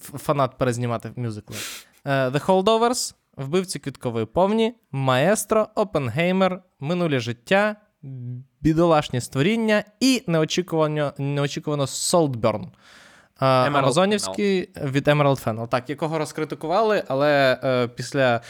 фанат перезнімати мюзикли. Uh, The Holdovers, Вбивці квіткової повні, Маестро, Опенгеймер, Минуле життя, Бідолашні створіння і неочікувано неочікувано Солтберн. А, Амазонівський від Emerald Fennel, так, якого розкритикували, але е, після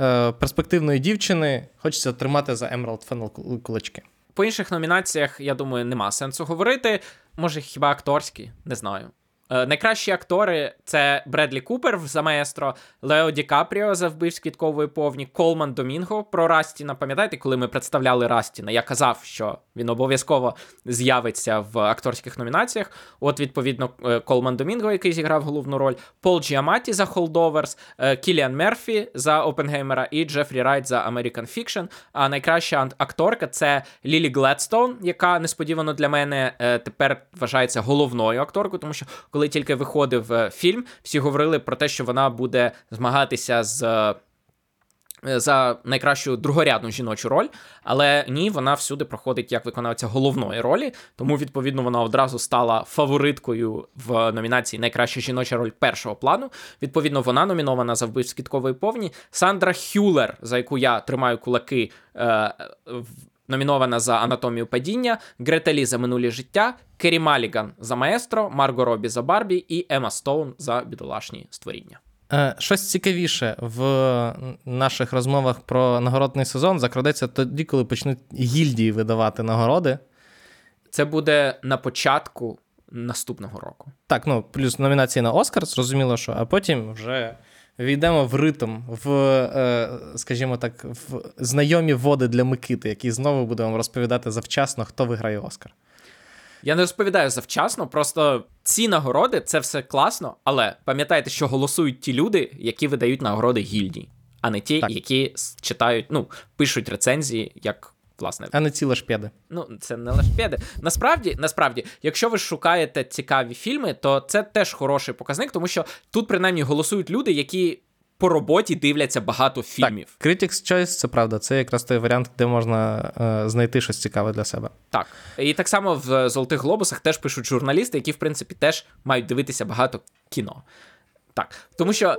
е, перспективної дівчини хочеться тримати за Emerald Fennel кулачки. По інших номінаціях, я думаю, нема сенсу говорити. Може, хіба акторські? Не знаю. Е, найкращі актори це Бредлі Купер за маестро, Лео Ді Капріо за вбивць квіткової повні, Колман Домінго про Растіна. Пам'ятаєте, коли ми представляли Растіна? Я казав, що він обов'язково з'явиться в акторських номінаціях. От, відповідно, е, Колман Домінго, який зіграв головну роль, Пол Джіаматі за Holdovers, Кіліан Мерфі за Опенгеймера і Джефрі Райт за American Fiction. А найкраща акторка це Лілі Гледстоун, яка несподівано для мене е, тепер вважається головною акторкою, тому що коли тільки виходив е, фільм, всі говорили про те, що вона буде змагатися з. Е, за найкращу другорядну жіночу роль, але ні, вона всюди проходить як виконавця головної ролі, тому відповідно вона одразу стала фавориткою в номінації Найкраща жіноча роль першого плану. Відповідно, вона номінована за вбивць кіткової повні. Сандра Хюлер, за яку я тримаю кулаки, е, номінована за анатомію падіння, Гретелі за минулі життя, Кері Маліган за маестро, Марго Робі за Барбі і Ема Стоун за бідолашні створіння. Е, щось цікавіше в наших розмовах про нагородний сезон закрадеться тоді, коли почнуть гільдії видавати нагороди. Це буде на початку наступного року. Так, ну плюс номінації на Оскар, зрозуміло, що, а потім вже війдемо в ритм, в, е, скажімо так, в знайомі води для Микити, які знову будемо розповідати завчасно, хто виграє Оскар. Я не розповідаю завчасно, просто ці нагороди це все класно, але пам'ятайте, що голосують ті люди, які видають нагороди гільдії, а не ті, так. які читають, ну, пишуть рецензії, як власне. А не ці лашпеди. Ну, це не лашпеди. Насправді, насправді, якщо ви шукаєте цікаві фільми, то це теж хороший показник, тому що тут принаймні голосують люди, які. По роботі дивляться багато фільмів. Так, Critics Choice, це правда, це якраз той варіант, де можна е, знайти щось цікаве для себе. Так. І так само в Золотих Глобусах теж пишуть журналісти, які, в принципі, теж мають дивитися багато кіно. Так. Тому що е,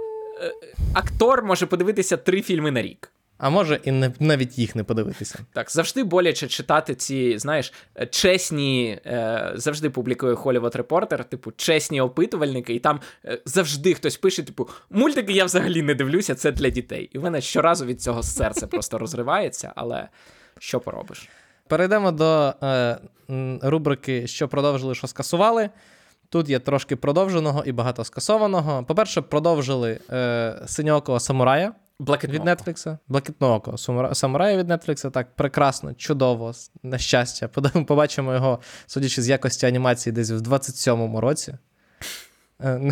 актор може подивитися три фільми на рік. А може і не навіть їх не подивитися. Так, завжди боляче читати ці, знаєш, чесні, е, завжди публікує Hollywood Reporter, типу, чесні опитувальники, і там е, завжди хтось пише, типу, мультики я взагалі не дивлюся, це для дітей. І в мене щоразу від цього серце просто розривається, але що поробиш? Перейдемо до е, рубрики, що продовжили, що скасували. Тут є трошки продовженого і багато скасованого. По-перше, продовжили е, синьокого самурая. Від Netflix. Блакитного самурая від Netflix. Так, прекрасно, чудово, на щастя. Побачимо його, судячи з якості анімації, десь в 27-му році. Е,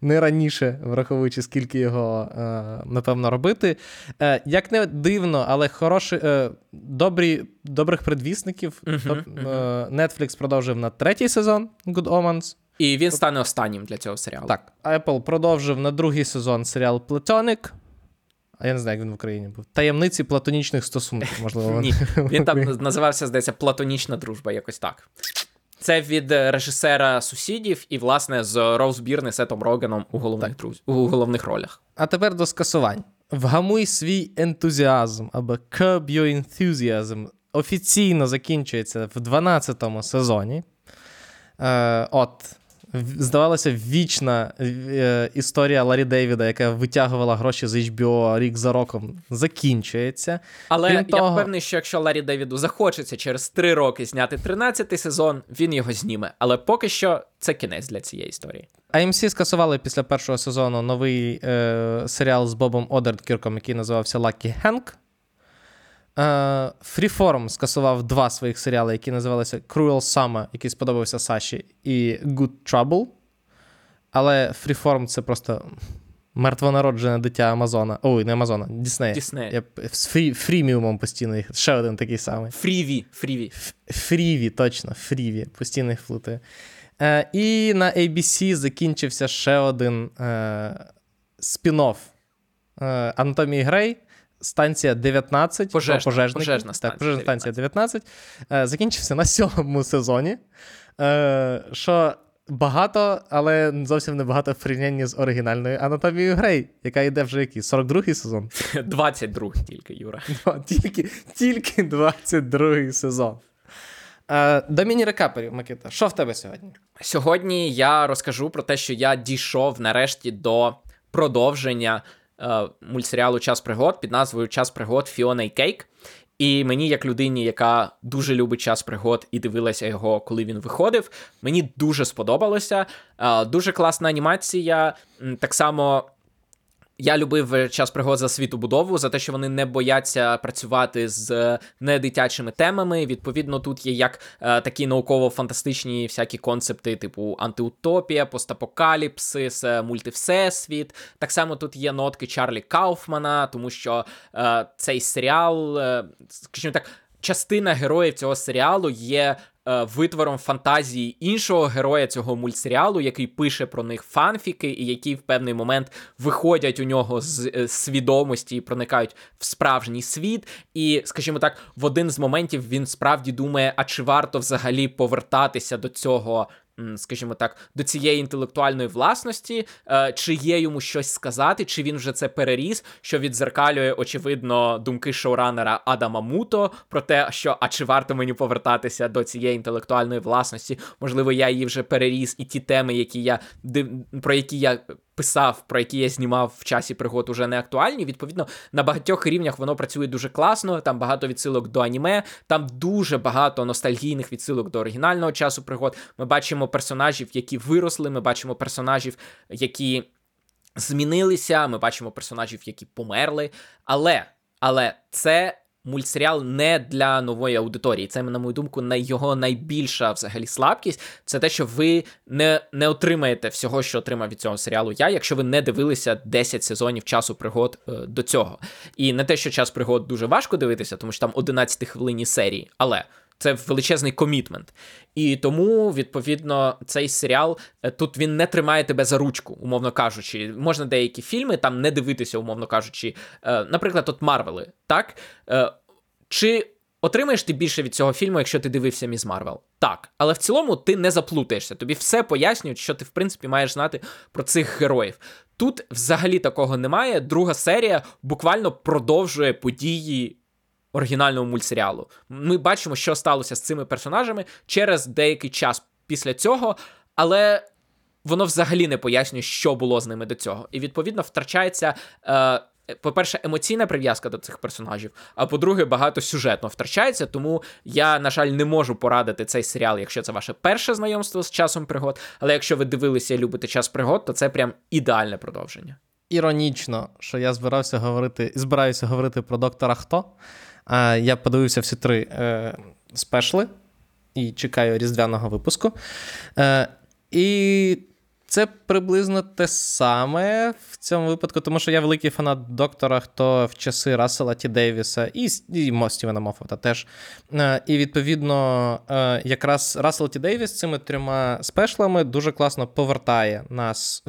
не раніше, враховуючи, скільки його, е, напевно, робити. Е, як не дивно, але хороші, добрі, добрих предвісників. Netflix продовжив на третій сезон Good Omens. І він стане останнім для цього серіалу. Так. Apple продовжив на другий сезон серіал Platonic. А я не знаю, як він в Україні був. Таємниці платонічних стосунків, можливо. Ні, Він там називався, здається, Платонічна дружба, якось так. Це від режисера сусідів і, власне, з Роуз Бірн і Сетом Рогеном у головних друз... у головних ролях. А тепер до скасувань. Вгамуй свій ентузіазм або Curb Your Enthusiasm офіційно закінчується в 12-му сезоні. Е, От здавалося, вічна е, історія Ларі Дейвіда, яка витягувала гроші з HBO рік за роком, закінчується. Але Крім я того... впевнений, що якщо Ларі Дейвіду захочеться через три роки зняти 13-й сезон, він його зніме. Але поки що це кінець для цієї історії. AMC скасували після першого сезону новий е, серіал з Бобом Одеркірком, який називався Lucky Hank. Freeform скасував два своїх серіали, які називалися Cruel Summer, який сподобався Саші, і Good Trouble. Але Freeform це просто мертвонароджене дитя Амазона. Ой, не Амазона, Діснея. Діснея. Я з фрі, фріміумом постійно їх. Ще один такий самий. Фріві. Фріві, Фріві, точно, Фріві. Постійно їх плутаю. Е, І на ABC закінчився ще один е, спін-офф е, Анатомії Грей станція 19, Пожежна, пожежна, пожежна станція, так, пожежна станція 19, 19 закінчився на сьомому сезоні. Е, що багато, але зовсім не багато в порівнянні з оригінальною анатомією Грей, яка йде вже який? 42-й сезон? 22-й тільки, Юра. Тільки тільки 22-й сезон. Е, До міні-рекаперів, Микита, що в тебе сьогодні? Сьогодні я розкажу про те, що я дійшов нарешті до продовження мультсеріалу Час пригод під назвою Час пригод Фіона і Кейк. І мені, як людині, яка дуже любить час пригод і дивилася його, коли він виходив, мені дуже сподобалося. Е, дуже класна анімація. Так само я любив час пригод за світобудову, за те, що вони не бояться працювати з недитячими темами. Відповідно, тут є як е, такі науково-фантастичні всякі концепти, типу антиутопія, постапокаліпсис, е, мультивсесвіт. Так само тут є нотки Чарлі Кауфмана, тому що е, цей серіал, е, скажімо так, частина героїв цього серіалу є Е, витвором фантазії іншого героя цього мультсеріалу, який пише про них фанфіки, і які в певний момент виходять у нього з е, свідомості і проникають в справжній світ. І, скажімо так, в один з моментів він справді думає, а чи варто взагалі повертатися до цього скажімо так, до цієї інтелектуальної власності, е, чи є йому щось сказати, чи він вже це переріс, що відзеркалює, очевидно, думки шоуранера Адама Муто про те, що а чи варто мені повертатися до цієї інтелектуальної власності? Можливо, я її вже переріс, і ті теми, які я про які я писав, про які я знімав в часі пригод, уже не актуальні. Відповідно, на багатьох рівнях воно працює дуже класно. Там багато відсилок до аніме, там дуже багато ностальгійних відсилок до оригінального часу пригод. Ми бачимо персонажів, які виросли. Ми бачимо персонажів, які змінилися. Ми бачимо персонажів, які померли. Але, але це мультсеріал не для нової аудиторії. Це, на мою думку, його найбільша взагалі слабкість. Це те, що ви не не отримаєте всього, що отримав від цього серіалу. Я, якщо ви не дивилися 10 сезонів часу пригод е, до цього. І не те, що час пригод дуже важко дивитися, тому що там 11 хвилинні серії, але. Це величезний commitment. І тому, відповідно, цей серіал е, тут він не тримає тебе за ручку, умовно кажучи. Можна деякі фільми там не дивитися, умовно кажучи. Е, наприклад, от Марвели. Так? Е, чи отримаєш ти більше від цього фільму, якщо ти дивився Міс Марвел? Так. Але в цілому ти не заплутаєшся. Тобі все пояснюють, що ти, в принципі, маєш знати про цих героїв. Тут взагалі такого немає. Друга серія буквально продовжує події оригінального мультсеріалу. Ми бачимо, що сталося з цими персонажами через деякий час після цього, але воно взагалі не пояснює, що було з ними до цього. І відповідно втрачається. Е, по-перше, емоційна прив'язка до цих персонажів, а по-друге, багато сюжетно втрачається, тому я, на жаль, не можу порадити цей серіал, якщо це ваше перше знайомство з часом пригод. Але якщо ви дивилися і любите час пригод, то це прям ідеальне продовження. Іронічно, що я збирався говорити, збираюся говорити про доктора Хто. Я подивився всі три е, спешли і чекаю різдвяного випуску. Е, і це приблизно те саме в цьому випадку, тому що я великий фанат доктора, хто в часи Рассела Ті Дейвіса і і Стівена Моффата теж. Е, і відповідно, е, якраз Рассел Ті Дейвіс цими трьома спешлами дуже класно повертає нас,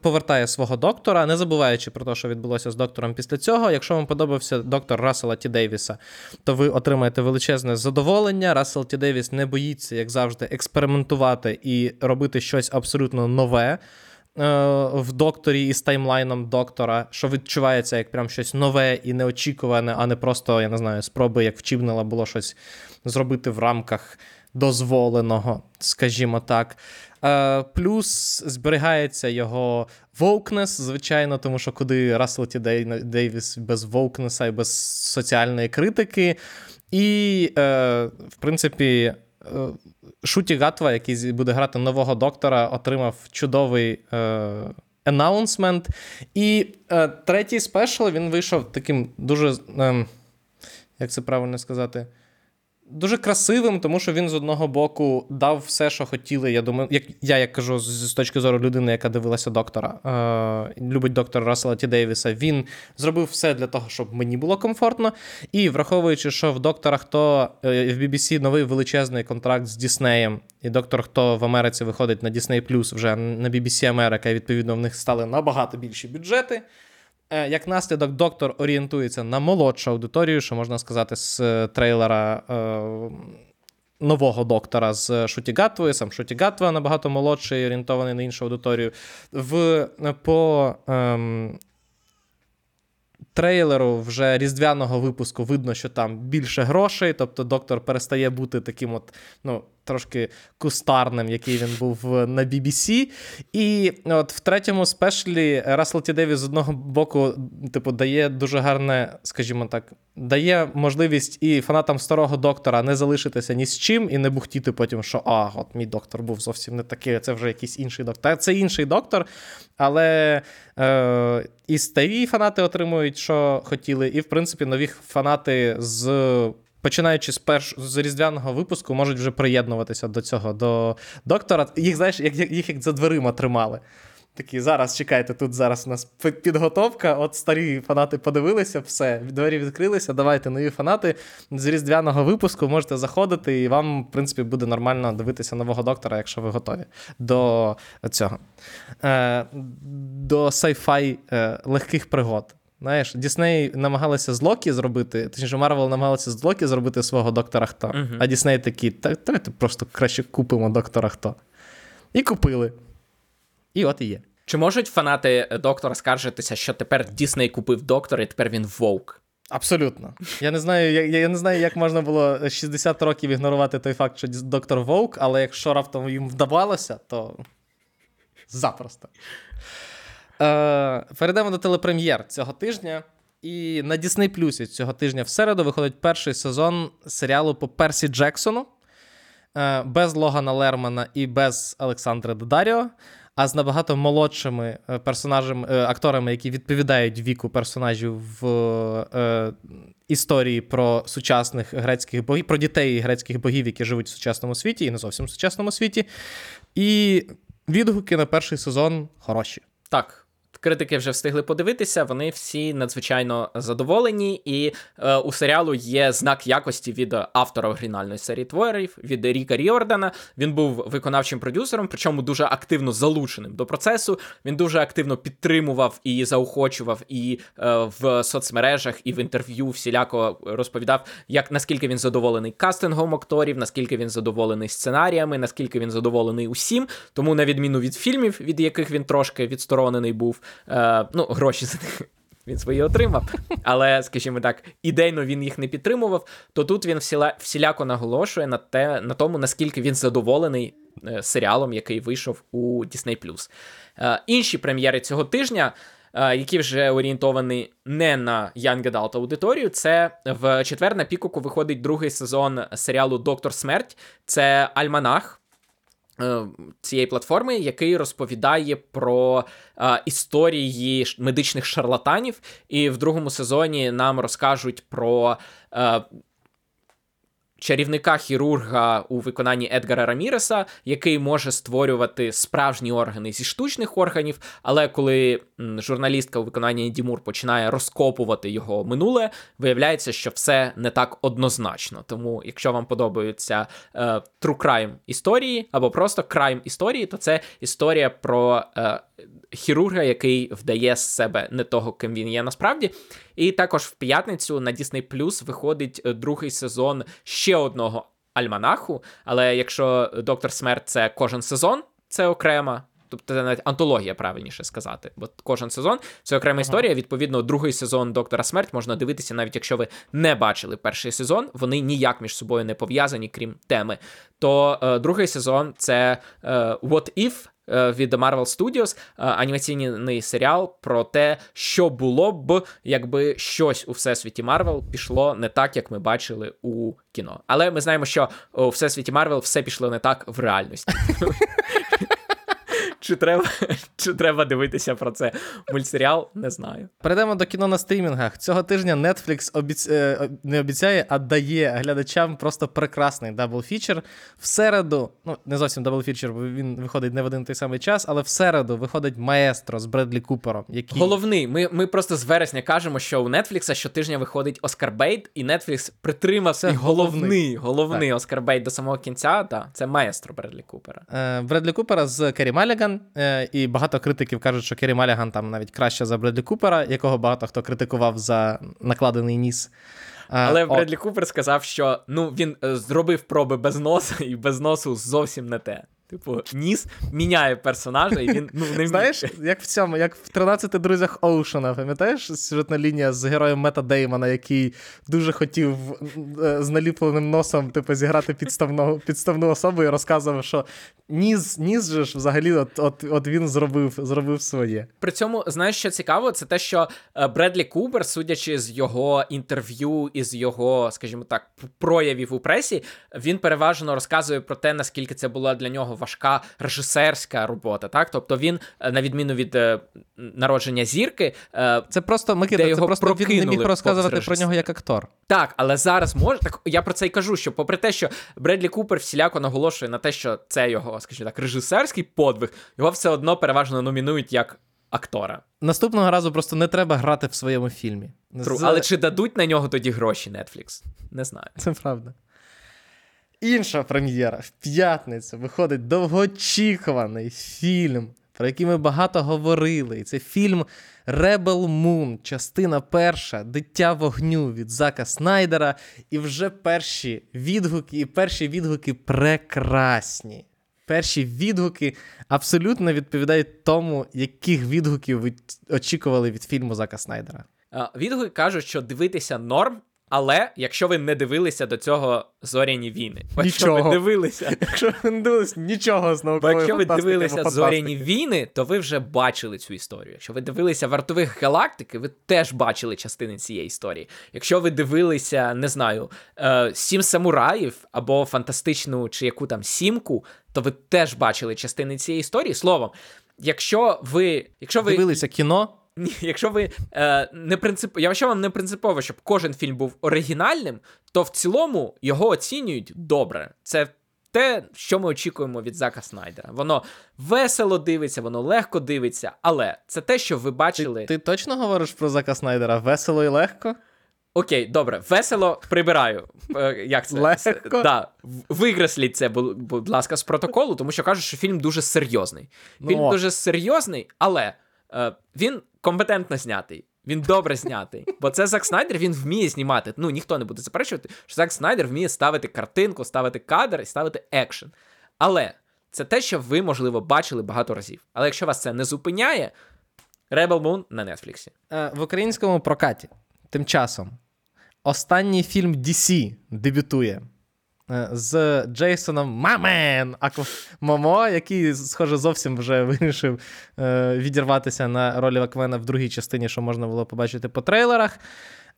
повертає свого доктора, не забуваючи про те, що відбулося з доктором після цього. Якщо вам подобався доктор Рассела Ті Дейвіса, то ви отримаєте величезне задоволення. Рассел Ті Дейвіс не боїться, як завжди, експериментувати і робити щось абсолютно нове. Е, в докторі із таймлайном доктора, що відчувається як прям щось нове і неочікуване, а не просто, я не знаю, спроби, як вчібнила було щось зробити в рамках дозволеного, скажімо так. Е, плюс зберігається його воукнес, звичайно, тому що куди Рассел Ті Дейвіс без воукнеса і без соціальної критики. І, е, в принципі, Шуті Гатва, який буде грати нового доктора, отримав чудовий енаунсмент. І е, третій спешл він вийшов таким дуже, е, як це правильно сказати, дуже красивим, тому що він з одного боку дав все, що хотіли. Я думаю, як я як кажу з, точки зору людини, яка дивилася доктора, е, любить доктора Рассела Ті Дейвіса. Він зробив все для того, щоб мені було комфортно. І враховуючи, що в доктора хто е, в BBC новий величезний контракт з Діснеєм, і доктор хто в Америці виходить на Disney вже на BBC Америка, і відповідно в них стали набагато більші бюджети. Е, як наслідок, доктор орієнтується на молодшу аудиторію, що можна сказати, з е, трейлера е, нового доктора з Шутігатвою. Сам Шутігатва набагато молодший, орієнтований на іншу аудиторію. В, По ем, трейлеру вже різдвяного випуску видно, що там більше грошей, тобто доктор перестає бути таким, от, ну, трошки кустарним, який він був на BBC. І от в третьому спешлі Рассел Ті з одного боку, типу, дає дуже гарне, скажімо так, дає можливість і фанатам старого доктора не залишитися ні з чим і не бухтіти потім, що а, от мій доктор був зовсім не такий, це вже якийсь інший доктор. Це інший доктор, але е, і старі фанати отримують, що хотіли, і в принципі нові фанати з починаючи з перш з різдвяного випуску, можуть вже приєднуватися до цього, до доктора. Їх, знаєш, як, їх як за дверима тримали. Такі, зараз чекайте, тут зараз у нас підготовка. От старі фанати подивилися, все, двері відкрилися. Давайте нові фанати з різдвяного випуску можете заходити, і вам, в принципі, буде нормально дивитися нового доктора, якщо ви готові до цього. Е, До sci-fi е, легких пригод. Знаєш, Дісней намагалися з Локі зробити, точніше, Марвел намагалися з Локі зробити свого доктора Хто. Uh-huh. А Дісней такі, та давайте просто краще купимо доктора Хто. І купили. І от і є. Чи можуть фанати доктора скаржитися, що тепер Дісней купив доктора, і тепер він вовк? Абсолютно. Я не знаю, я, я не знаю, як можна було 60 років ігнорувати той факт, що доктор Вовк, але якщо раптом їм вдавалося, то запросто. Е, Перейдемо до телепрем'єр цього тижня. І на Disney Plus цього тижня в середу виходить перший сезон серіалу по Персі Джексону е, без Логана Лермана і без Олександра Дедаріо, а з набагато молодшими е, персонажами, акторами, які відповідають віку персонажів в е, історії про сучасних грецьких богів, про дітей грецьких богів, які живуть в сучасному світі і не зовсім в сучасному світі. І відгуки на перший сезон хороші. Так, Критики вже встигли подивитися, вони всі надзвичайно задоволені, і е, у серіалу є знак якості від автора оригінальної серії творів від Ріка Ріордана. Він був виконавчим продюсером, причому дуже активно залученим до процесу. Він дуже активно підтримував і заохочував і е, в соцмережах, і в інтерв'ю всіляко розповідав, як наскільки він задоволений кастингом акторів, наскільки він задоволений сценаріями, наскільки він задоволений усім. Тому, на відміну від фільмів, від яких він трошки відсторонений був. Е, Ну, гроші за них він свої отримав, але, скажімо так, ідейно він їх не підтримував. То тут він всіля, всіляко наголошує на те, на тому, наскільки він задоволений е, серіалом, який вийшов у Disney+. Е, Інші прем'єри цього тижня. Е, які вже орієнтовані не на Young Adult аудиторію, це в четвер на пікоку виходить другий сезон серіалу Доктор Смерть. Це Альманах. Е, цієї платформи, який розповідає про е, історії медичних шарлатанів, і в другому сезоні нам розкажуть про е, чарівника хірурга у виконанні Едгара Раміреса, який може створювати справжні органи зі штучних органів. Але коли журналістка у виконанні Дімур починає розкопувати його минуле, виявляється, що все не так однозначно. Тому, якщо вам подобаються е, true crime історії або просто crime історії, то це історія про. Е, хірурга, який вдає з себе не того, ким він є насправді. І також в п'ятницю на Disney Plus виходить е, другий сезон ще одного альманаху. Але якщо Доктор Смерть це кожен сезон, це окрема. Тобто це навіть антологія, правильніше сказати. Бо кожен сезон це окрема ага. історія. Відповідно, другий сезон Доктора Смерть можна дивитися, навіть якщо ви не бачили перший сезон, вони ніяк між собою не пов'язані, крім теми. То е, другий сезон це е, What If від Marvel Studios, е, анімаційний серіал про те, що було б, якби щось у всесвіті Марвел пішло не так, як ми бачили у кіно. Але ми знаємо, що у всесвіті Марвел все пішло не так в реальності. Чи треба чи треба дивитися про це мультсеріал? Не знаю. Перейдемо до кіно на стрімінгах. Цього тижня Netflix обіц... Е, не обіцяє, а дає глядачам просто прекрасний double feature. В середу, ну не зовсім double feature, бо він виходить не в один той самий час, але в середу виходить маестро з Бредлі Купером. Який... Головний. Ми ми просто з вересня кажемо, що у Netflix щотижня виходить Оскар bait, і Netflix притримався і головний головний Оскар bait до самого кінця. Да, Це маестро Бредлі Купера. Е, Бредлі Купера з Керрі Малліган. Е, і багато критиків кажуть, що Керрі Малліган там навіть краще за Бредлі Купера, якого багато хто критикував за накладений ніс. Е, Але О... Бредлі Купер сказав, що ну він е, зробив проби без носа, і без носу зовсім не те. Типу, ніс міняє персонажа, і він ну, не Знаєш, як в цьому, як в 13 друзях Оушена, пам'ятаєш сюжетна лінія з героєм Мета Деймона, який дуже хотів е, з наліпленим носом типу, зіграти підставну підставну особу і розказував, що ніс ніс же ж взагалі от от, от він зробив зробив своє. При цьому, знаєш, що цікаво, це те, що е, Бредлі Кубер, судячи з його інтерв'ю і з його, скажімо так, проявів у пресі, він переважно розказує про те, наскільки це була для нього важка режисерська робота. Так, тобто він, е, на відміну від е, народження зірки, е, це просто Микита, це просто він не міг розказувати про нього як актор. Так, але зараз може так. Я про це й кажу. Що, попри те, що Бредлі Купер всіляко наголошує на те, що це його, скажімо так, режисерський подвиг, його все одно переважно номінують як. Актора наступного разу просто не треба грати в своєму фільмі. Тру. З... Але чи дадуть на нього тоді гроші Netflix? Не знаю. Це правда. Інша прем'єра в п'ятницю виходить довгоочікуваний фільм, про який ми багато говорили. І це фільм Rebel Moon, частина перша, Дитя вогню від Зака Снайдера. І вже перші відгуки, і перші відгуки прекрасні. Перші відгуки абсолютно відповідають тому, яких відгуків ви очікували від фільму Зака Снайдера. Відгуки кажуть, що дивитися норм, але якщо ви не дивилися до цього зоряні війни, якщо ви дивилися, якщо ви не дивилися нічого з наукової Бо якщо ви дивилися зоряні війни, то ви вже бачили цю історію. Якщо ви дивилися вартових галактики, ви теж бачили частини цієї історії. Якщо ви дивилися, не знаю, е, сім самураїв або фантастичну чи яку там сімку, то ви теж бачили частини цієї історії. Словом, якщо ви, якщо ви дивилися кіно. Ні, якщо ви е, не принцип... якщо вам не принципово, щоб кожен фільм був оригінальним, то в цілому його оцінюють добре. Це те, що ми очікуємо від Зака Снайдера. Воно весело дивиться, воно легко дивиться, але це те, що ви бачили. Ти, ти точно говориш про Зака Снайдера? Весело і легко? Окей, добре, весело прибираю. Е, як це? Легко? Да. Виграсліть це, будь ласка, з протоколу, тому що кажуть, що фільм дуже серйозний. Фільм ну, дуже серйозний, але він компетентно знятий. Він добре знятий. Бо це Зак Снайдер, він вміє знімати. Ну, ніхто не буде заперечувати, що Зак Снайдер вміє ставити картинку, ставити кадр і ставити екшен. Але це те, що ви, можливо, бачили багато разів. Але якщо вас це не зупиняє, Rebel Moon на Нетфліксі. Е, в українському прокаті тим часом останній фільм DC дебютує. Е, з Джейсоном Мамен Момо, який, схоже, зовсім вже вирішив е, відірватися на ролі Аквена в другій частині, що можна було побачити по трейлерах. Е,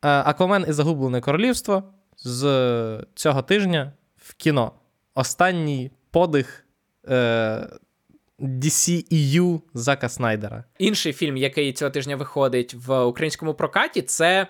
Аквамен і Загублене Королівство з цього тижня в кіно. Останній подих. DCEU Зака Снайдера. Інший фільм, який цього тижня виходить в українському прокаті, це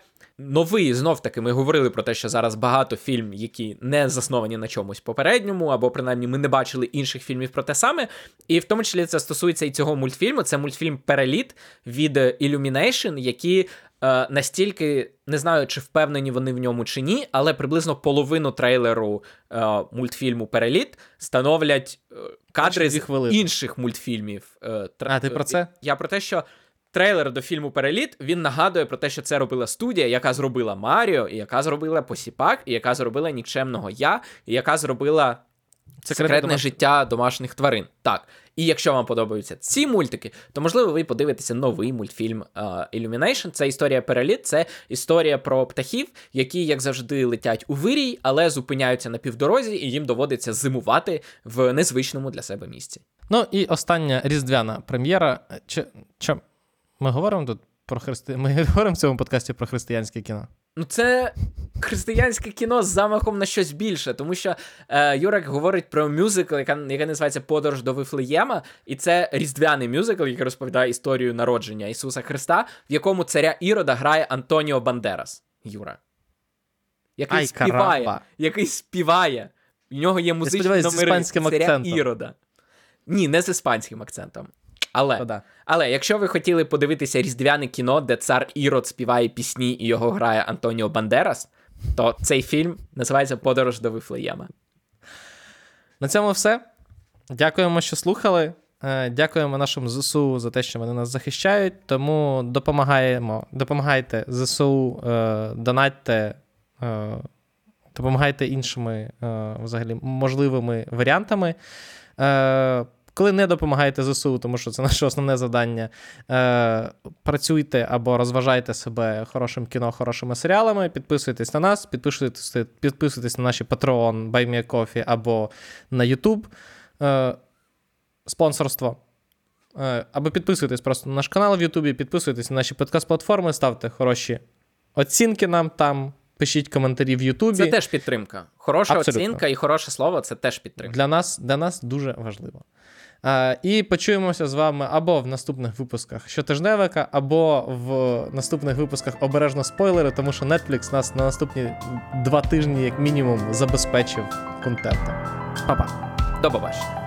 новий знов таки ми говорили про те, що зараз багато фільм, які не засновані на чомусь попередньому, або принаймні ми не бачили інших фільмів про те саме. І в тому числі це стосується і цього мультфільму. Це мультфільм Переліт від Illumination, які. Е, настільки не знаю, чи впевнені вони в ньому чи ні, але приблизно половину трейлеру е, мультфільму Переліт становлять е, кадри з інших мультфільмів. Е, а ти про це? Я про те, що трейлер до фільму Переліт він нагадує про те, що це робила студія, яка зробила Маріо, і яка зробила Посіпак, і яка зробила Нікчемного Я, і яка зробила секретне домаш... життя домашніх тварин. Так. І якщо вам подобаються ці мультики, то можливо ви подивитеся новий мультфільм uh, Illumination. Це історія переліт, це історія про птахів, які, як завжди, летять у вирій, але зупиняються на півдорозі, і їм доводиться зимувати в незвичному для себе місці. Ну і остання різдвяна прем'єра. Чи, чи ми говоримо тут про христи... Ми говоримо в цьому подкасті про християнське кіно. Ну, це християнське кіно з замахом на щось більше, тому що е, Юрик говорить про мюзикл, яка яка називається Подорож до Вифлеєма, і це різдвяний мюзикл, який розповідає історію народження Ісуса Христа, в якому царя Ірода грає Антоніо Бандерас. Юра. Який Ай, співає. Караба. Який співає. У нього є музичні номери царя акцентом. Ірода. Ні, не з іспанським акцентом. Але да. але якщо ви хотіли подивитися різдвяне кіно, де цар Ірод співає пісні і його грає Антоніо Бандерас, то цей фільм називається Подорож до Вифлеєма. На цьому все. Дякуємо, що слухали. Е, дякуємо нашим ЗСУ за те, що вони нас захищають. Тому допомагаємо, допомагайте ЗСУ, е, донатьте, е, допомагайте іншими взагалі можливими варіантами. Коли не допомагаєте ЗСУ, тому що це наше основне завдання, е, працюйте або розважайте себе хорошим кіно, хорошими серіалами, підписуйтесь на нас, підписуйтесь, підписуйтесь на наші Patreon, BuyMeACoffee або на YouTube. Е, спонсорство. Е, або підписуйтесь просто на наш канал в Ютубі, підписуйтесь на наші подкаст-платформи, ставте хороші оцінки нам там, пишіть коментарі в Ютубі. Це теж підтримка. Хороша Абсолютно. оцінка і хороше слово це теж підтримка. Для нас, для нас дуже важливо. Е, і почуємося з вами або в наступних випусках щотижневика, або в наступних випусках обережно спойлери, тому що Netflix нас на наступні два тижні, як мінімум, забезпечив контентом. Па-па! До побачення.